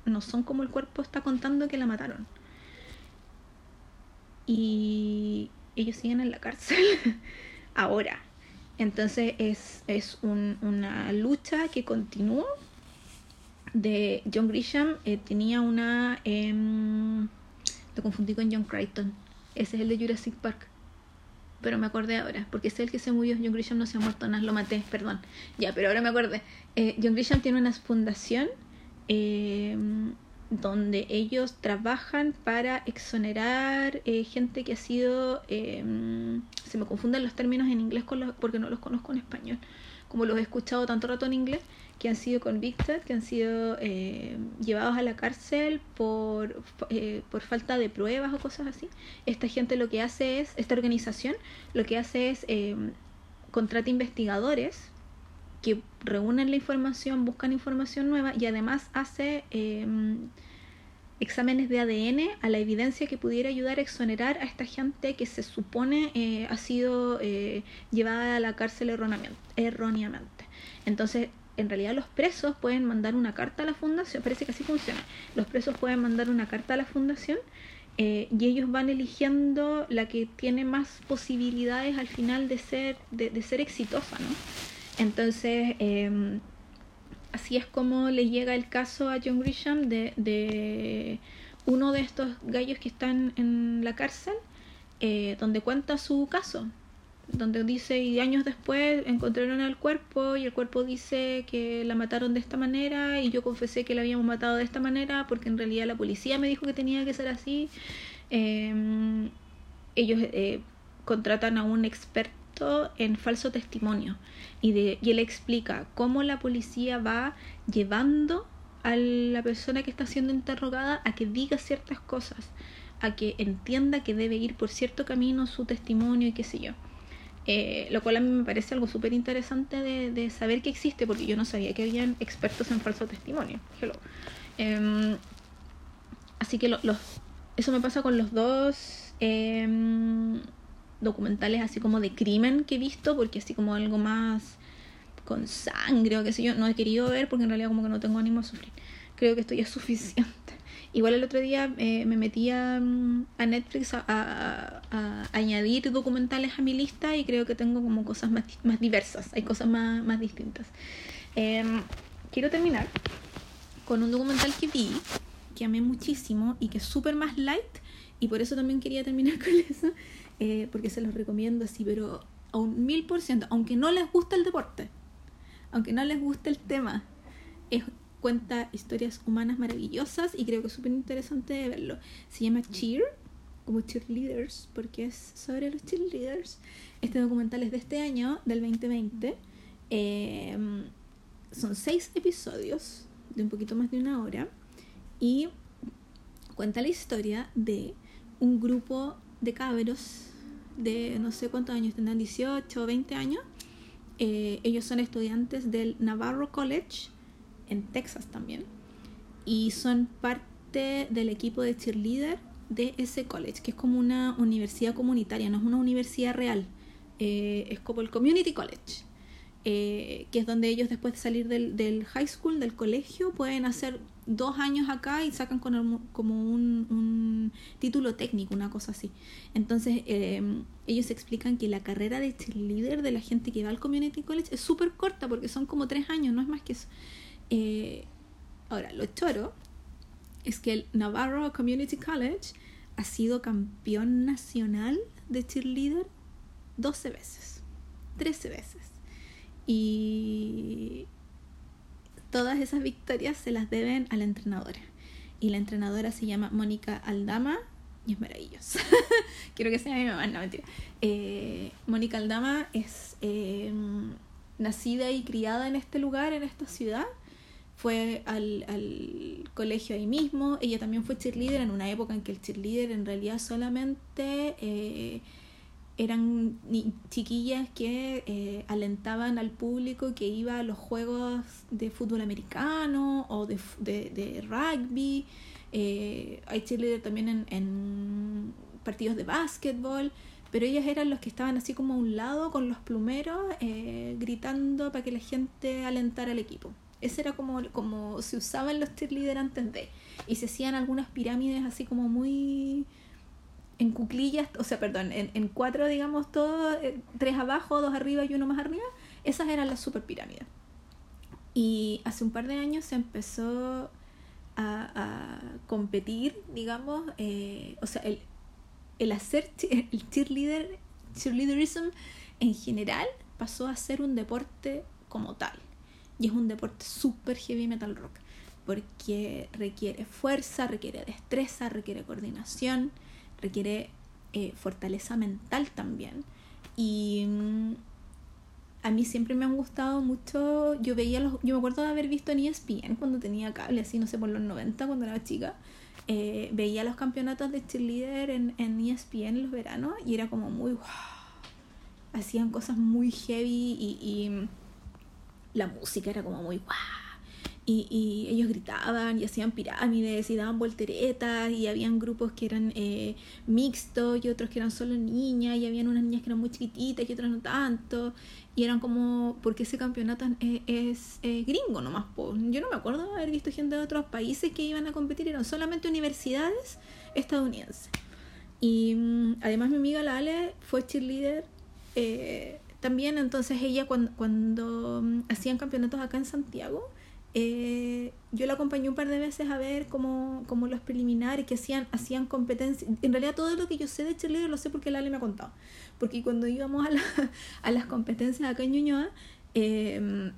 no son como el cuerpo está contando que la mataron. Y ellos siguen en la cárcel *laughs* ahora. Entonces es, es un, una lucha que continúa. De John Grisham eh, tenía una... Eh, lo confundí con John Crichton. Ese es el de Jurassic Park. Pero me acordé ahora, porque es el que se murió. John Grisham no se ha muerto, nada, lo maté, perdón. Ya, pero ahora me acordé. Eh, John Grisham tiene una fundación eh, donde ellos trabajan para exonerar eh, gente que ha sido, em, se me confunden los términos en inglés con los, porque no los conozco en español, como los he escuchado tanto rato en inglés, que han sido convicted, que han sido eh, llevados a la cárcel por, eh, por falta de pruebas o cosas así. Esta gente lo que hace es, esta organización lo que hace es em, contrata investigadores que reúnen la información, buscan información nueva y además hace em, exámenes de ADN a la evidencia que pudiera ayudar a exonerar a esta gente que se supone eh, ha sido eh, llevada a la cárcel erróneamente. Entonces, en realidad los presos pueden mandar una carta a la fundación, parece que así funciona. Los presos pueden mandar una carta a la fundación eh, y ellos van eligiendo la que tiene más posibilidades al final de ser, de, de ser exitosa, ¿no? Entonces, em, así es como le llega el caso a John Grisham de, de uno de estos gallos que están en la cárcel, eh, donde cuenta su caso, donde dice, y años después encontraron el cuerpo y el cuerpo dice que la mataron de esta manera y yo confesé que la habíamos matado de esta manera porque en realidad la policía me dijo que tenía que ser así. Em, ellos eh, contratan a un experto en falso testimonio y, de, y él explica cómo la policía va llevando a la persona que está siendo interrogada a que diga ciertas cosas, a que entienda que debe ir por cierto camino su testimonio y qué sé yo. Eh, lo cual a mí me parece algo súper interesante de, saber que existe, porque yo no sabía que habían expertos en falso testimonio. Em, así que los, eso me pasa con los dos em, documentales así como de crimen que he visto, porque así como algo más con sangre o qué sé yo, no he querido ver porque en realidad como que no tengo ánimo a sufrir. Creo que esto ya es *laughs* suficiente. Igual el otro día eh, me metí a, Netflix a, añadir documentales a mi lista y creo que tengo como cosas más, más diversas, hay cosas más, más distintas. Em, quiero terminar con un documental que vi, que amé muchísimo y que es súper más light y por eso también quería terminar *laughs* con eso, eh, porque se los recomiendo así, pero a un mil por ciento, aunque no les guste el deporte, aunque no les guste el tema, es, cuenta historias humanas maravillosas y creo que es súper interesante verlo. Se llama Cheer, como cheerleaders, porque es sobre los cheerleaders. Este documental es de este año, del 2020. Eh, son seis episodios de un poquito más de una hora y cuenta la historia de un grupo de cabros de no sé cuántos años, tendrán 18 o 20 años. Eh, ellos son estudiantes del Navarro College en Texas también y son parte del equipo de cheerleader de ese college, que es como una universidad comunitaria, no es una universidad real, eh, es como el Community College. Eh, que es donde ellos después de salir del, del, high school, del colegio, pueden hacer dos años acá y sacan como un, título técnico, una cosa así. Entonces em, ellos explican que la carrera de líder de la gente que va al community college es súper corta porque son como tres años, no es más que eso. Eh, ahora, lo choro es que el Navarro Community College ha sido campeón nacional de cheerleader 12 veces, 13 veces. Y todas esas victorias se las deben a la entrenadora. Y la entrenadora se llama Mónica Aldama y es maravillosa. *laughs* Quiero que sea mi mamá, no mentira. Eh, Mónica Aldama es eh, nacida y criada en este lugar, en esta ciudad. Fue al, al, colegio ahí mismo. Ella también fue cheerleader en una época en que el cheerleader en realidad solamente eh, eran chiquillas que eh, alentaban al público que iba a los juegos de fútbol americano o de, de, rugby. Eh, hay cheerleader también en, en, partidos de básquetbol, pero ellas eran los que estaban así como a un lado con los plumeros eh, gritando para que la gente alentara al equipo. Ese era como, como se usaban los cheerleaders antes de. Y se hacían algunas pirámides así como muy en cuclillas, o sea, perdón, en, en cuatro, digamos, todos, eh, tres abajo, dos arriba y uno más arriba. Esas eran las super pirámides. Y hace un par de años se empezó a, competir, digamos, eh, o sea, el, el hacer el cheerleader, cheerleaderism en general pasó a ser un deporte como tal. Y es un deporte súper heavy metal rock, porque requiere fuerza, requiere destreza, requiere coordinación, requiere eh, fortaleza mental también. Y mm, a mí siempre me han gustado mucho. Yo veía los. Yo me acuerdo de haber visto en ESPN cuando tenía cable, así no sé, por los 90, cuando era chica. Eh, veía los campeonatos de cheerleader en, en ESPN en los veranos y era como muy. Wow, hacían cosas muy heavy y, y la música era como muy. Wow, y, y, ellos gritaban y hacían pirámides y daban volteretas y habían grupos que eran eh, mixtos y otros que eran solo niñas y habían unas niñas que eran muy chiquititas y otras no tanto. Y eran como porque ese campeonato es, es, gringo nomás po. yo no me acuerdo haber visto gente de otros países que iban a competir eran solamente universidades estadounidenses. Y mm, además mi amiga la Ale fue cheerleader eh, también. Entonces ella cuando, cuando mm, hacían campeonatos acá en Santiago eh, yo la acompañé un par de veces a ver como, como los preliminares que hacían, hacían competencias. En realidad todo lo que yo sé de cheerleader lo sé porque Lale me ha contado. Porque cuando íbamos a, la, *laughs* a las competencias acá en Ñuñoa, eh,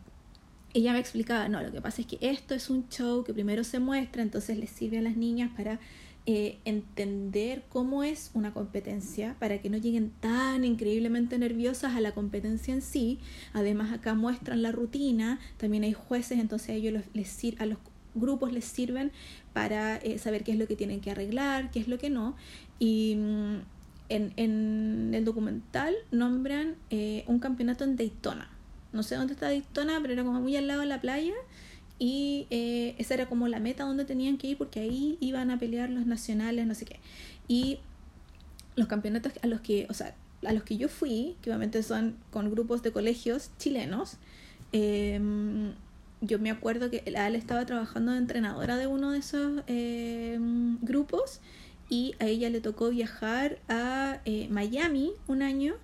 ella me explicaba, no, lo que pasa es que esto es un show que primero se muestra, entonces les sirve a las niñas para eh, entender cómo es una competencia para que no lleguen tan increíblemente nerviosas a la competencia en sí. Además acá muestran la rutina, también hay jueces, entonces a ellos les a los grupos les sirven para eh, saber qué es lo que tienen que arreglar, qué es lo que no. Y mm, en, en, el documental nombran eh, un campeonato en Daytona. No sé dónde está Daytona, pero era como muy al lado de la playa y eh, esa era como la meta donde tenían que ir porque ahí iban a pelear los nacionales, no sé qué. Y los campeonatos a los que, o sea, a los que yo fui, que obviamente son con grupos de colegios chilenos, em, yo me acuerdo que él estaba trabajando de entrenadora de uno de esos em, grupos y a ella le tocó viajar a eh, Miami un año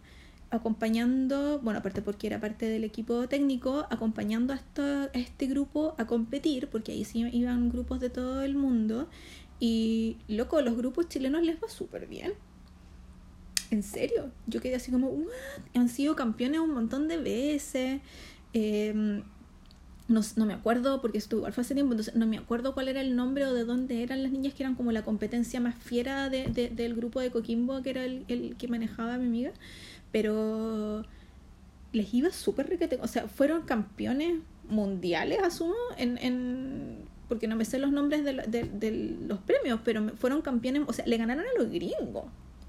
acompañando, bueno, aparte porque era parte del equipo técnico, acompañando a, este grupo a competir, porque ahí sí iban grupos de todo el mundo. Y, loco, los grupos chilenos les va súper bien. En serio, yo quedé así como, ¿What? han sido campeones un montón de veces. Em, no, no, me acuerdo, porque estuvo igual fue hace tiempo, entonces no me acuerdo cuál era el nombre o de dónde eran las niñas que eran como la competencia más fiera de, del grupo de Coquimbo, que era el, el que manejaba mi amiga pero les iba súper riquete. O sea, fueron campeones mundiales, asumo, en, en, porque no me sé los nombres de, los premios, pero fueron campeones, o sea, le ganaron a los gringos.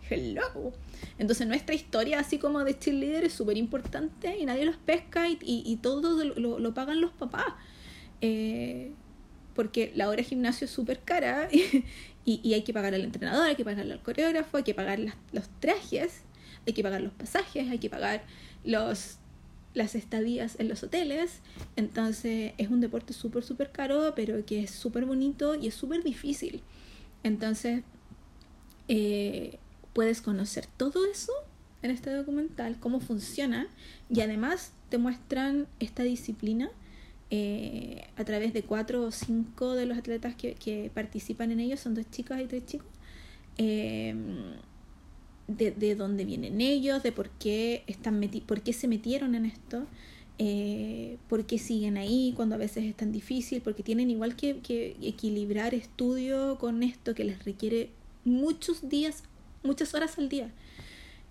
Hello. Entonces nuestra historia así como de cheerleader es súper importante y nadie los pesca y, y, todo lo, pagan los papás. Eh, porque la hora de gimnasio es súper cara *laughs* y, y, hay que pagar al entrenador, hay que pagar al coreógrafo, hay que pagar los trajes hay que pagar los pasajes, hay que pagar los, las estadías en los hoteles. Entonces es un deporte súper, súper caro, pero que es súper bonito y es súper difícil. Entonces eh, puedes conocer todo eso en este documental, cómo funciona y además te muestran esta disciplina. Eh, a través de cuatro o cinco de los atletas que, que participan en ellos, son dos chicas y tres chicos, eh, de, de dónde vienen ellos, de por qué, están meti por qué se metieron en esto, eh, por qué siguen ahí cuando a veces es tan difícil, porque tienen igual que, que equilibrar estudio con esto que les requiere muchos días, muchas horas al día,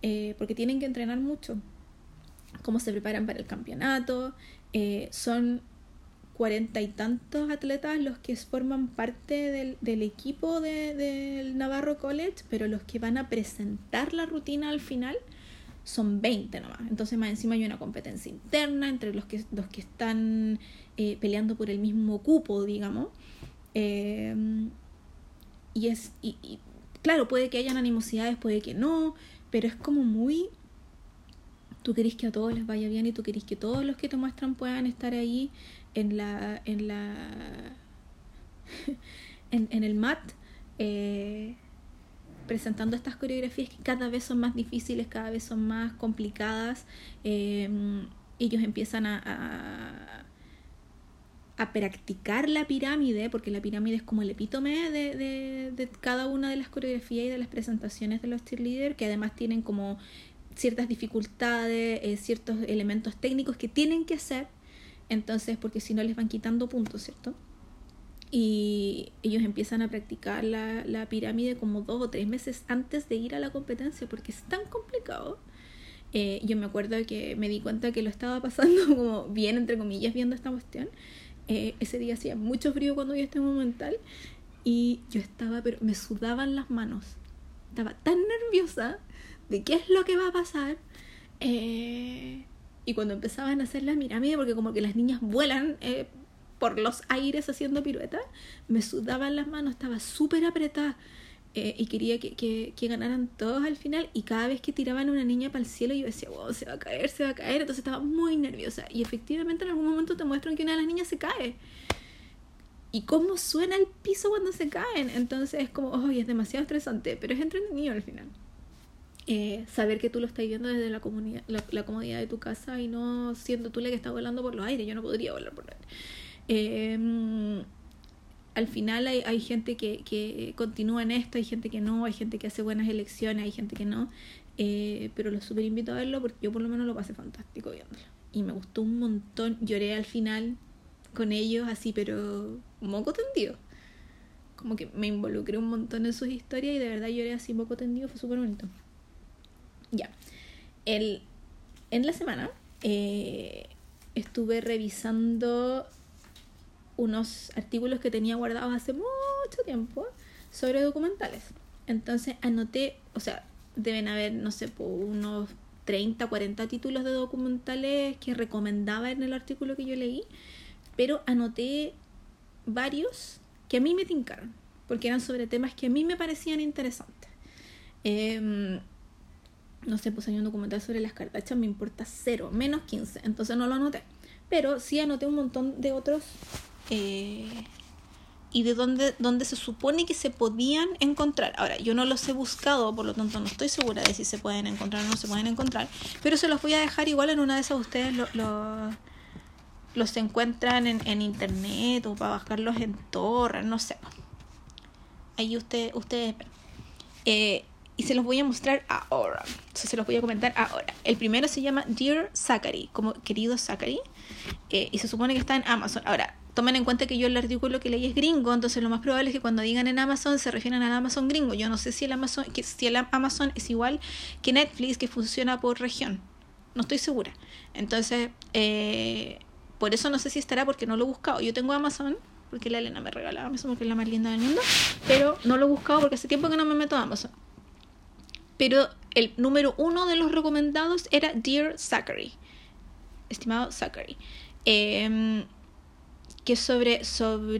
eh, porque tienen que entrenar mucho, cómo se preparan para el campeonato, eh, son cuarenta y tantos atletas los que forman parte del, del equipo del de, Navarro College, pero los que van a presentar la rutina al final son 20 nomás. Entonces más encima hay una competencia interna entre los que, los que están eh, peleando por el mismo cupo, digamos. Eh, y es y, claro, puede que hayan animosidades, puede que no, pero es como muy... Tú querés que a todos les vaya bien y tú querés que todos los que te muestran puedan estar ahí en la... En la *laughs* en, en el mat. Eh, presentando estas coreografías que cada vez son más difíciles, cada vez son más complicadas. Eh, ellos empiezan a, a, a, practicar la pirámide, porque la pirámide es como el epítome de, de, de cada una de las coreografías y de las presentaciones de los cheerleaders, que además tienen como ciertas dificultades, eh, ciertos elementos técnicos que tienen que hacer, entonces, porque si no les van quitando puntos, ¿cierto? y ellos empiezan a practicar la, la, pirámide como dos o tres meses antes de ir a la competencia porque es tan complicado. Eh, yo me acuerdo que me di cuenta que lo estaba pasando *laughs* como bien, entre comillas, viendo esta cuestión. Eh, ese día hacía mucho frío cuando vi este momental y yo estaba, pero me sudaban las manos. Estaba tan nerviosa de qué es lo que va a pasar. Eh, y cuando empezaban a hacer la pirámide, porque como que las niñas vuelan eh, por los aires haciendo piruetas, me sudaban las manos, estaba súper apretada. Eh, y quería que, que, que, ganaran todos al final y cada vez que tiraban una niña para el cielo yo decía, wow, se va a caer, se va a caer, entonces estaba muy nerviosa y efectivamente en algún momento te muestran que una de las niñas se cae y cómo suena el piso cuando se caen, entonces es como, oh, es demasiado estresante, pero es entretenido al final. Eh, saber que tú lo estás viendo desde la, comunidad, la, la, comodidad de tu casa y no siendo tú la que está volando por los aires, yo no podría volar por los aires. Eh, al final hay, hay gente que, que, continúa en esto, hay gente que no, hay gente que hace buenas elecciones, hay gente que no. Eh, pero lo super invito a verlo porque yo por lo menos lo pasé fantástico viéndolo. Y me gustó un montón. Lloré al final con ellos así, pero moco tendido. Como que me involucré un montón en sus historias y de verdad lloré así moco tendido, fue súper bonito. Ya. El, en la semana eh, estuve revisando unos artículos que tenía guardados hace mucho tiempo sobre documentales. Entonces anoté, o sea, deben haber, no sé, unos 30, 40 títulos de documentales que recomendaba en el artículo que yo leí, pero anoté varios que a mí me tincaron, porque eran sobre temas que a mí me parecían interesantes. Eh, no sé, pues hay un documental sobre las cartachas, me importa cero, menos 15, entonces no lo anoté. Pero sí anoté un montón de otros eh, y de dónde, dónde se supone que se podían encontrar. Ahora, yo no los he buscado, por lo tanto no estoy segura de si se pueden encontrar o no se pueden encontrar, pero se los voy a dejar igual en una de esas ustedes lo, lo, los encuentran en, en, internet o para bajarlos en torre, no sé. Ahí usted, ustedes... y se los voy a mostrar ahora. Entonces se los voy a comentar ahora. El primero se llama Dear Zachary, como querido Zachary, eh, y se supone que está en Amazon. Ahora, tomen en cuenta que yo el artículo que leí es gringo, entonces lo más probable es que cuando digan en Amazon se refieren al Amazon gringo. Yo no sé si el Amazon, que, si el Amazon es igual que Netflix, que funciona por región. No estoy segura. Entonces, eh, por eso no sé si estará porque no lo he buscado. Yo tengo Amazon, porque la Elena me regalaba Amazon porque es la más linda del mundo, pero no lo he buscado porque hace tiempo que no me meto a Amazon. Pero el número uno de los recomendados era Dear Zachary. Estimado Zachary. Eh, que sobre, sobre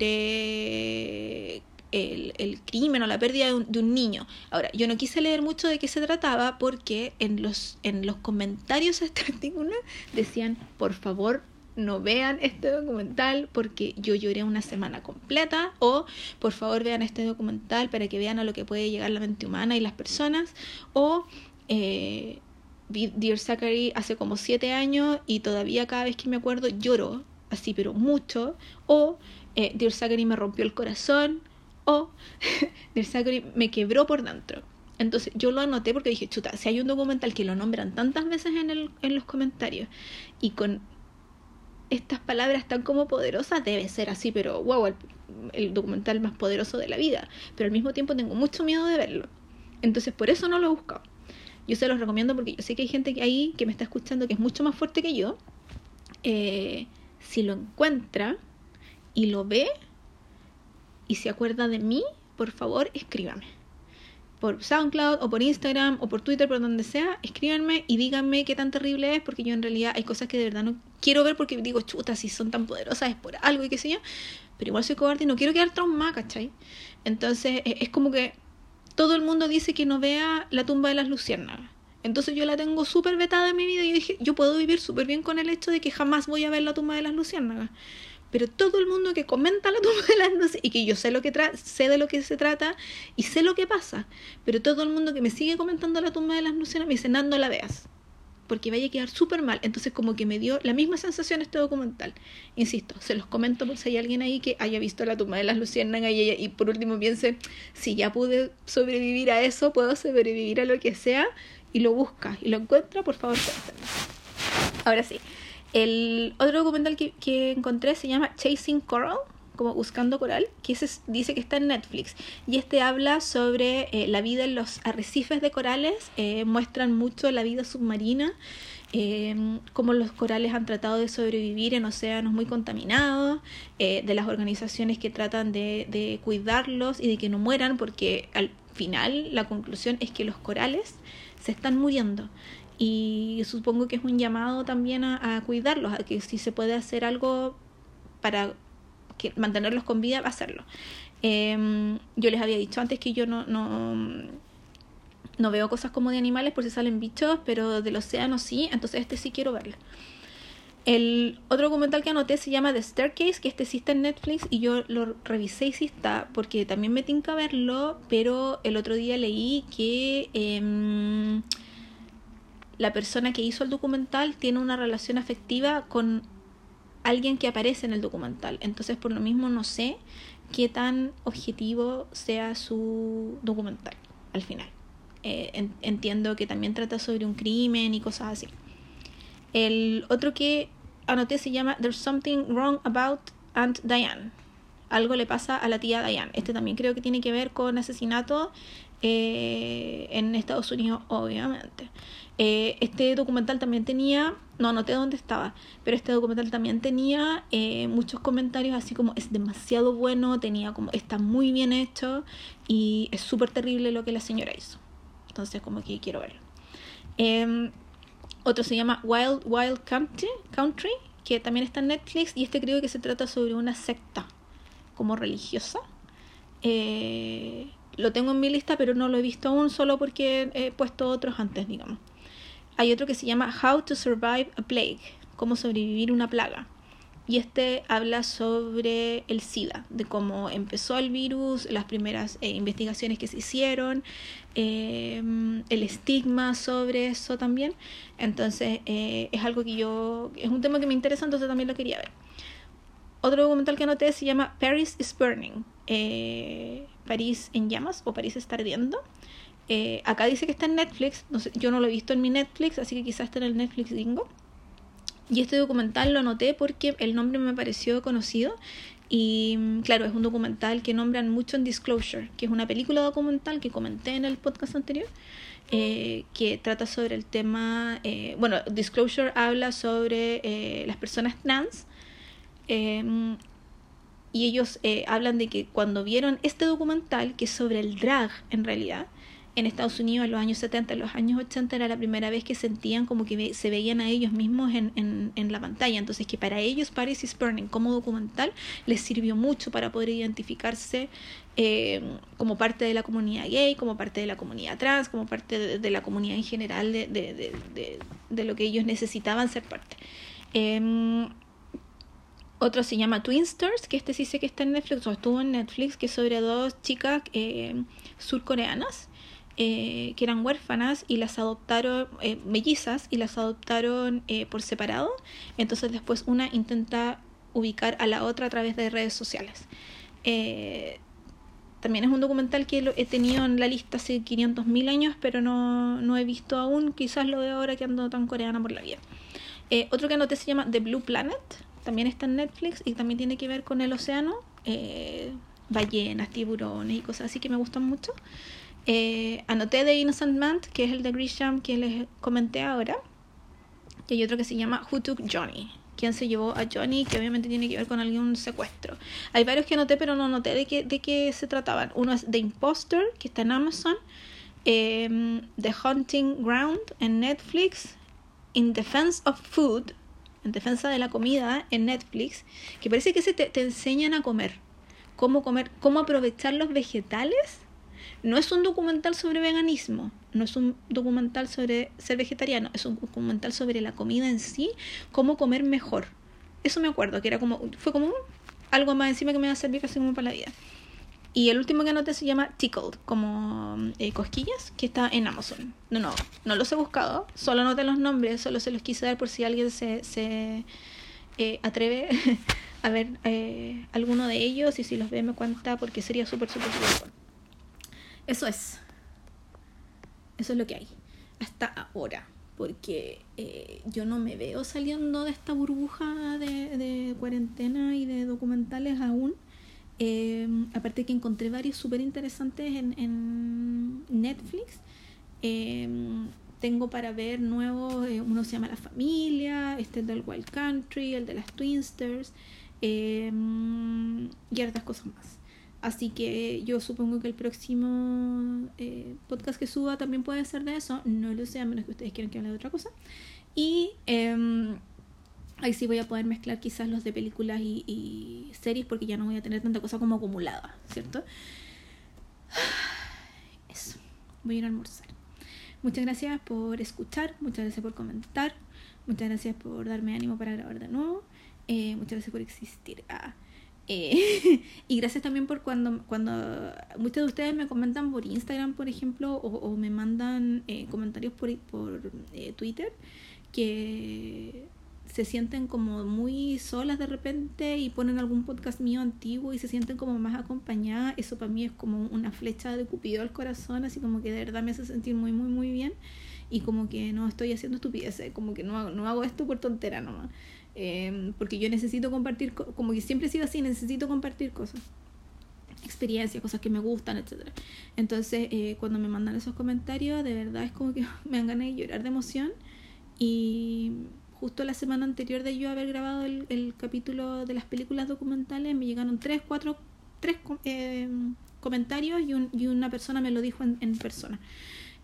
el, el, crimen o la pérdida de un, de un, niño. Ahora, yo no quise leer mucho de qué se trataba porque en los, en los comentarios a este artículo decían, por favor, no vean este documental porque yo lloré una semana completa o por favor vean este documental para que vean a lo que puede llegar la mente humana y las personas o eh, Dear Zachary hace como siete años y todavía cada vez que me acuerdo lloro así pero mucho o eh, Dear Zachary me rompió el corazón o *laughs* Dear Zachary me quebró por dentro. Entonces yo lo anoté porque dije, chuta, si hay un documental que lo nombran tantas veces en, el, en los comentarios y con estas palabras tan como poderosas, debe ser así, pero wow, el, documental más poderoso de la vida. Pero al mismo tiempo tengo mucho miedo de verlo. Entonces por eso no lo he buscado. Yo se los recomiendo porque yo sé que hay gente ahí que me está escuchando que es mucho más fuerte que yo. Eh, si lo encuentra y lo ve y se acuerda de mí, por favor escríbame por SoundCloud o por Instagram o por Twitter, por donde sea, escríbanme y díganme qué tan terrible es, porque yo en realidad hay cosas que de verdad no quiero ver porque digo, chuta, si son tan poderosas es por algo y qué sé yo, pero igual soy cobarde y no quiero quedar traumada, ¿cachai? Entonces es como que todo el mundo dice que no vea la tumba de las luciérnagas. Entonces yo la tengo súper vetada en mi vida y yo dije, yo puedo vivir súper bien con el hecho de que jamás voy a ver la tumba de las luciérnagas. Pero todo el mundo que comenta la *laughs* tumba de las luciérnagas y que yo sé lo que sé de lo que se trata y sé lo que pasa, pero todo el mundo que me sigue comentando la tumba de las luciérnagas me dice, no la veas porque vaya a quedar súper mal. Entonces como que me dio la misma sensación este documental. Insisto, se los comento por si hay alguien ahí que haya visto la tumba de las luciérnagas y, y por último piense, si ya pude sobrevivir a eso, puedo sobrevivir a lo que sea y lo busca y lo encuentra, por favor, Ahora sí, el otro documental que, que encontré se llama Chasing Coral como Buscando Coral, que ese dice que está en Netflix. Y este habla sobre eh, la vida en los arrecifes de corales, eh, muestran mucho la vida submarina, eh, cómo los corales han tratado de sobrevivir en océanos muy contaminados, de las organizaciones que tratan de, de cuidarlos y de que no mueran, porque al final la conclusión es que los corales se están muriendo y supongo que es un llamado también a, a, cuidarlos, a que si se puede hacer algo para mantenerlos con vida, hacerlo. Em, yo les había dicho antes que yo no, no, no veo cosas como de animales por si salen bichos, pero del océano sí, entonces este sí quiero verlo. El otro documental que anoté se llama The Staircase, que este sí está en Netflix y yo lo revisé y sí está, porque también me tinca verlo, pero el otro día leí que em, la persona que hizo el documental tiene una relación afectiva con alguien que aparece en el documental. Entonces, por lo mismo, no sé qué tan objetivo sea su documental al final. Eh, entiendo que también trata sobre un crimen y cosas así. El otro que anoté se llama There's Something Wrong About Aunt Diane. Algo le pasa a la tía Diane. Este también creo que tiene que ver con asesinato eh, en Estados Unidos, obviamente. Eh, este documental también tenía, no anoté dónde estaba, pero este documental también tenía eh, muchos comentarios así como es demasiado bueno, tenía como está muy bien hecho y es súper terrible lo que la señora hizo. Entonces como que quiero verlo. Em, otro se llama Wild Wild Country, Country, que también está en Netflix y este creo que se trata sobre una secta como religiosa. Eh, lo tengo en mi lista, pero no lo he visto aún solo porque he puesto otros antes, digamos. Hay otro que se llama How to Survive a Plague, cómo sobrevivir una plaga. Y este habla sobre el SIDA, de cómo empezó el virus, las primeras eh, investigaciones que se hicieron, em, el estigma sobre eso también. Entonces eh, es algo que yo, es un tema que me interesa, entonces también lo quería ver. Otro documental que anoté se llama Paris is Burning, eh, París en llamas o París está ardiendo. Eh, acá dice que está en Netflix, yo no lo he visto en mi Netflix, así que quizás está en el Netflix gringo. Y este documental lo anoté porque el nombre me pareció conocido y mm, claro, es un documental que nombran mucho en Disclosure, que es una película documental que comenté en el podcast anterior, eh, que trata sobre el tema, eh, bueno, Disclosure habla sobre las personas trans em, y ellos hablan de que cuando vieron este documental, que es sobre el drag en realidad, en Estados Unidos en los años 70, en los años 80 era la primera vez que sentían como que se veían a ellos mismos en, en, en la pantalla. Entonces que para ellos Paris is Burning como documental les sirvió mucho para poder identificarse eh, como parte de la comunidad gay, como parte de la comunidad trans, como parte de, la comunidad en general de, de, de, lo que ellos necesitaban ser parte. Eh, otro se llama Twinsters, que este sí sé que está en Netflix, o estuvo en Netflix, que es sobre dos chicas eh, surcoreanas eh, que eran huérfanas y las adoptaron, eh, mellizas, y las adoptaron eh, por separado. Entonces después una intenta ubicar a la otra a través de redes sociales. también es un documental que he tenido en la lista hace 500.000 años, pero no, no, he visto aún. Quizás lo veo ahora que ando tan coreana por la vida. otro que anoté se llama The Blue Planet. También está en Netflix y también tiene que ver con el océano. ballenas, tiburones y cosas así que me gustan mucho. Eh, anoté The Innocent Man, que es el de Grisham que les comenté ahora. Y hay otro que se llama Who Took Johnny, quién se llevó a Johnny, que obviamente tiene que ver con algún secuestro. Hay varios que anoté, pero no anoté de qué, de qué se trataban. Uno es The Imposter, que está en Amazon. Em, The Hunting Ground en Netflix. In Defense of Food, en defensa de la comida en Netflix, que parece que se te, te enseñan a comer. Cómo comer, cómo aprovechar los vegetales No es un documental sobre veganismo, no es un documental sobre ser vegetariano, es un documental sobre la comida en sí, cómo comer mejor. Eso me acuerdo, que era como, fue como algo más encima que me va a servir casi como para la vida. Y el último que anoté se llama Tickled, como eh, cosquillas, que está en Amazon. No, no, no los he buscado, solo anoté los nombres, solo se los quise dar por si alguien se, se eh, atreve *laughs* a ver eh, alguno de ellos y si los ve me cuenta porque sería súper, súper, súper Eso es. Eso es lo que hay. Hasta ahora. Porque yo no me veo saliendo de esta burbuja de, de cuarentena y de documentales aún. Eh, aparte que encontré varios súper interesantes en, en, Netflix. Eh, tengo para ver nuevos, eh, uno se llama La Familia, este es del Wild Country, el de las Twinsters y otras cosas más. Así que yo supongo que el próximo podcast que suba también puede ser de eso. No lo sé, a menos que ustedes quieran que hable de otra cosa. Y em, Ahí sí voy a poder mezclar quizás los de películas y, series porque ya no voy a tener tanta cosa como acumulada, ¿cierto? *sighs* Eso, voy a ir a almorzar. Muchas gracias por escuchar, muchas gracias por comentar, muchas gracias por darme ánimo para grabar de nuevo, eh, muchas gracias por existir. Ah, eh, *laughs* y gracias también por cuando, cuando muchos de ustedes me comentan por Instagram, por ejemplo, o, me mandan eh, comentarios por, por Twitter, que se sienten como muy solas de repente y ponen algún podcast mío antiguo y se sienten como más acompañadas, eso para mí es como una flecha de cupido al corazón, así como que de verdad me hace sentir muy, muy, muy bien y como que no estoy haciendo estupideces, como que no hago, no hago esto por tontera nomás. Em, porque yo necesito compartir, como que siempre he sido así, necesito compartir cosas experiencias, cosas que me gustan, etcétera. Entonces, eh, cuando me mandan esos comentarios, de verdad es como que *laughs* me dan ganas de llorar de emoción y justo la semana anterior de yo haber grabado el, capítulo de las películas documentales, me llegaron tres, cuatro, tres eh, comentarios y, una persona me lo dijo en, persona.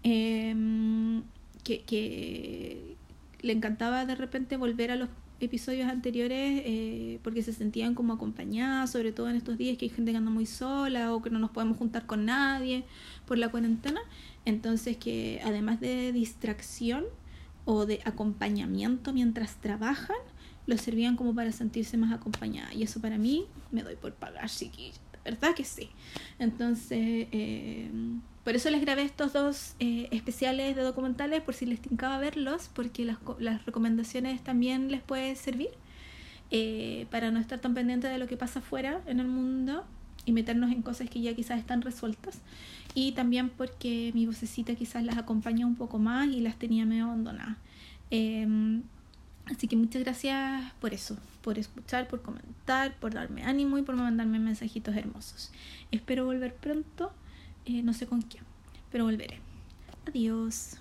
Em, que, le encantaba de repente volver a los episodios anteriores eh, porque se sentían como acompañadas, sobre todo en estos días que hay gente que anda muy sola o que no nos podemos juntar con nadie por la cuarentena. Entonces que además de distracción, o de acompañamiento mientras trabajan, los servían como para sentirse más acompañada. Y eso para mí me doy por pagar, chiquilla. ¿Verdad que sí? Entonces, eh, por eso les grabé estos dos eh, especiales de documentales, por si les tincaba verlos, porque las, las recomendaciones también les puede servir. Eh, para no estar tan pendiente de lo que pasa afuera en el mundo y meternos en cosas que ya quizás están resueltas y también porque mi vocecita quizás las acompaña un poco más y las tenía medio abandonadas. Em, así que muchas gracias por eso, por escuchar, por comentar, por darme ánimo y por mandarme mensajitos hermosos. Espero volver pronto, eh, no sé con quién, pero volveré. Adiós.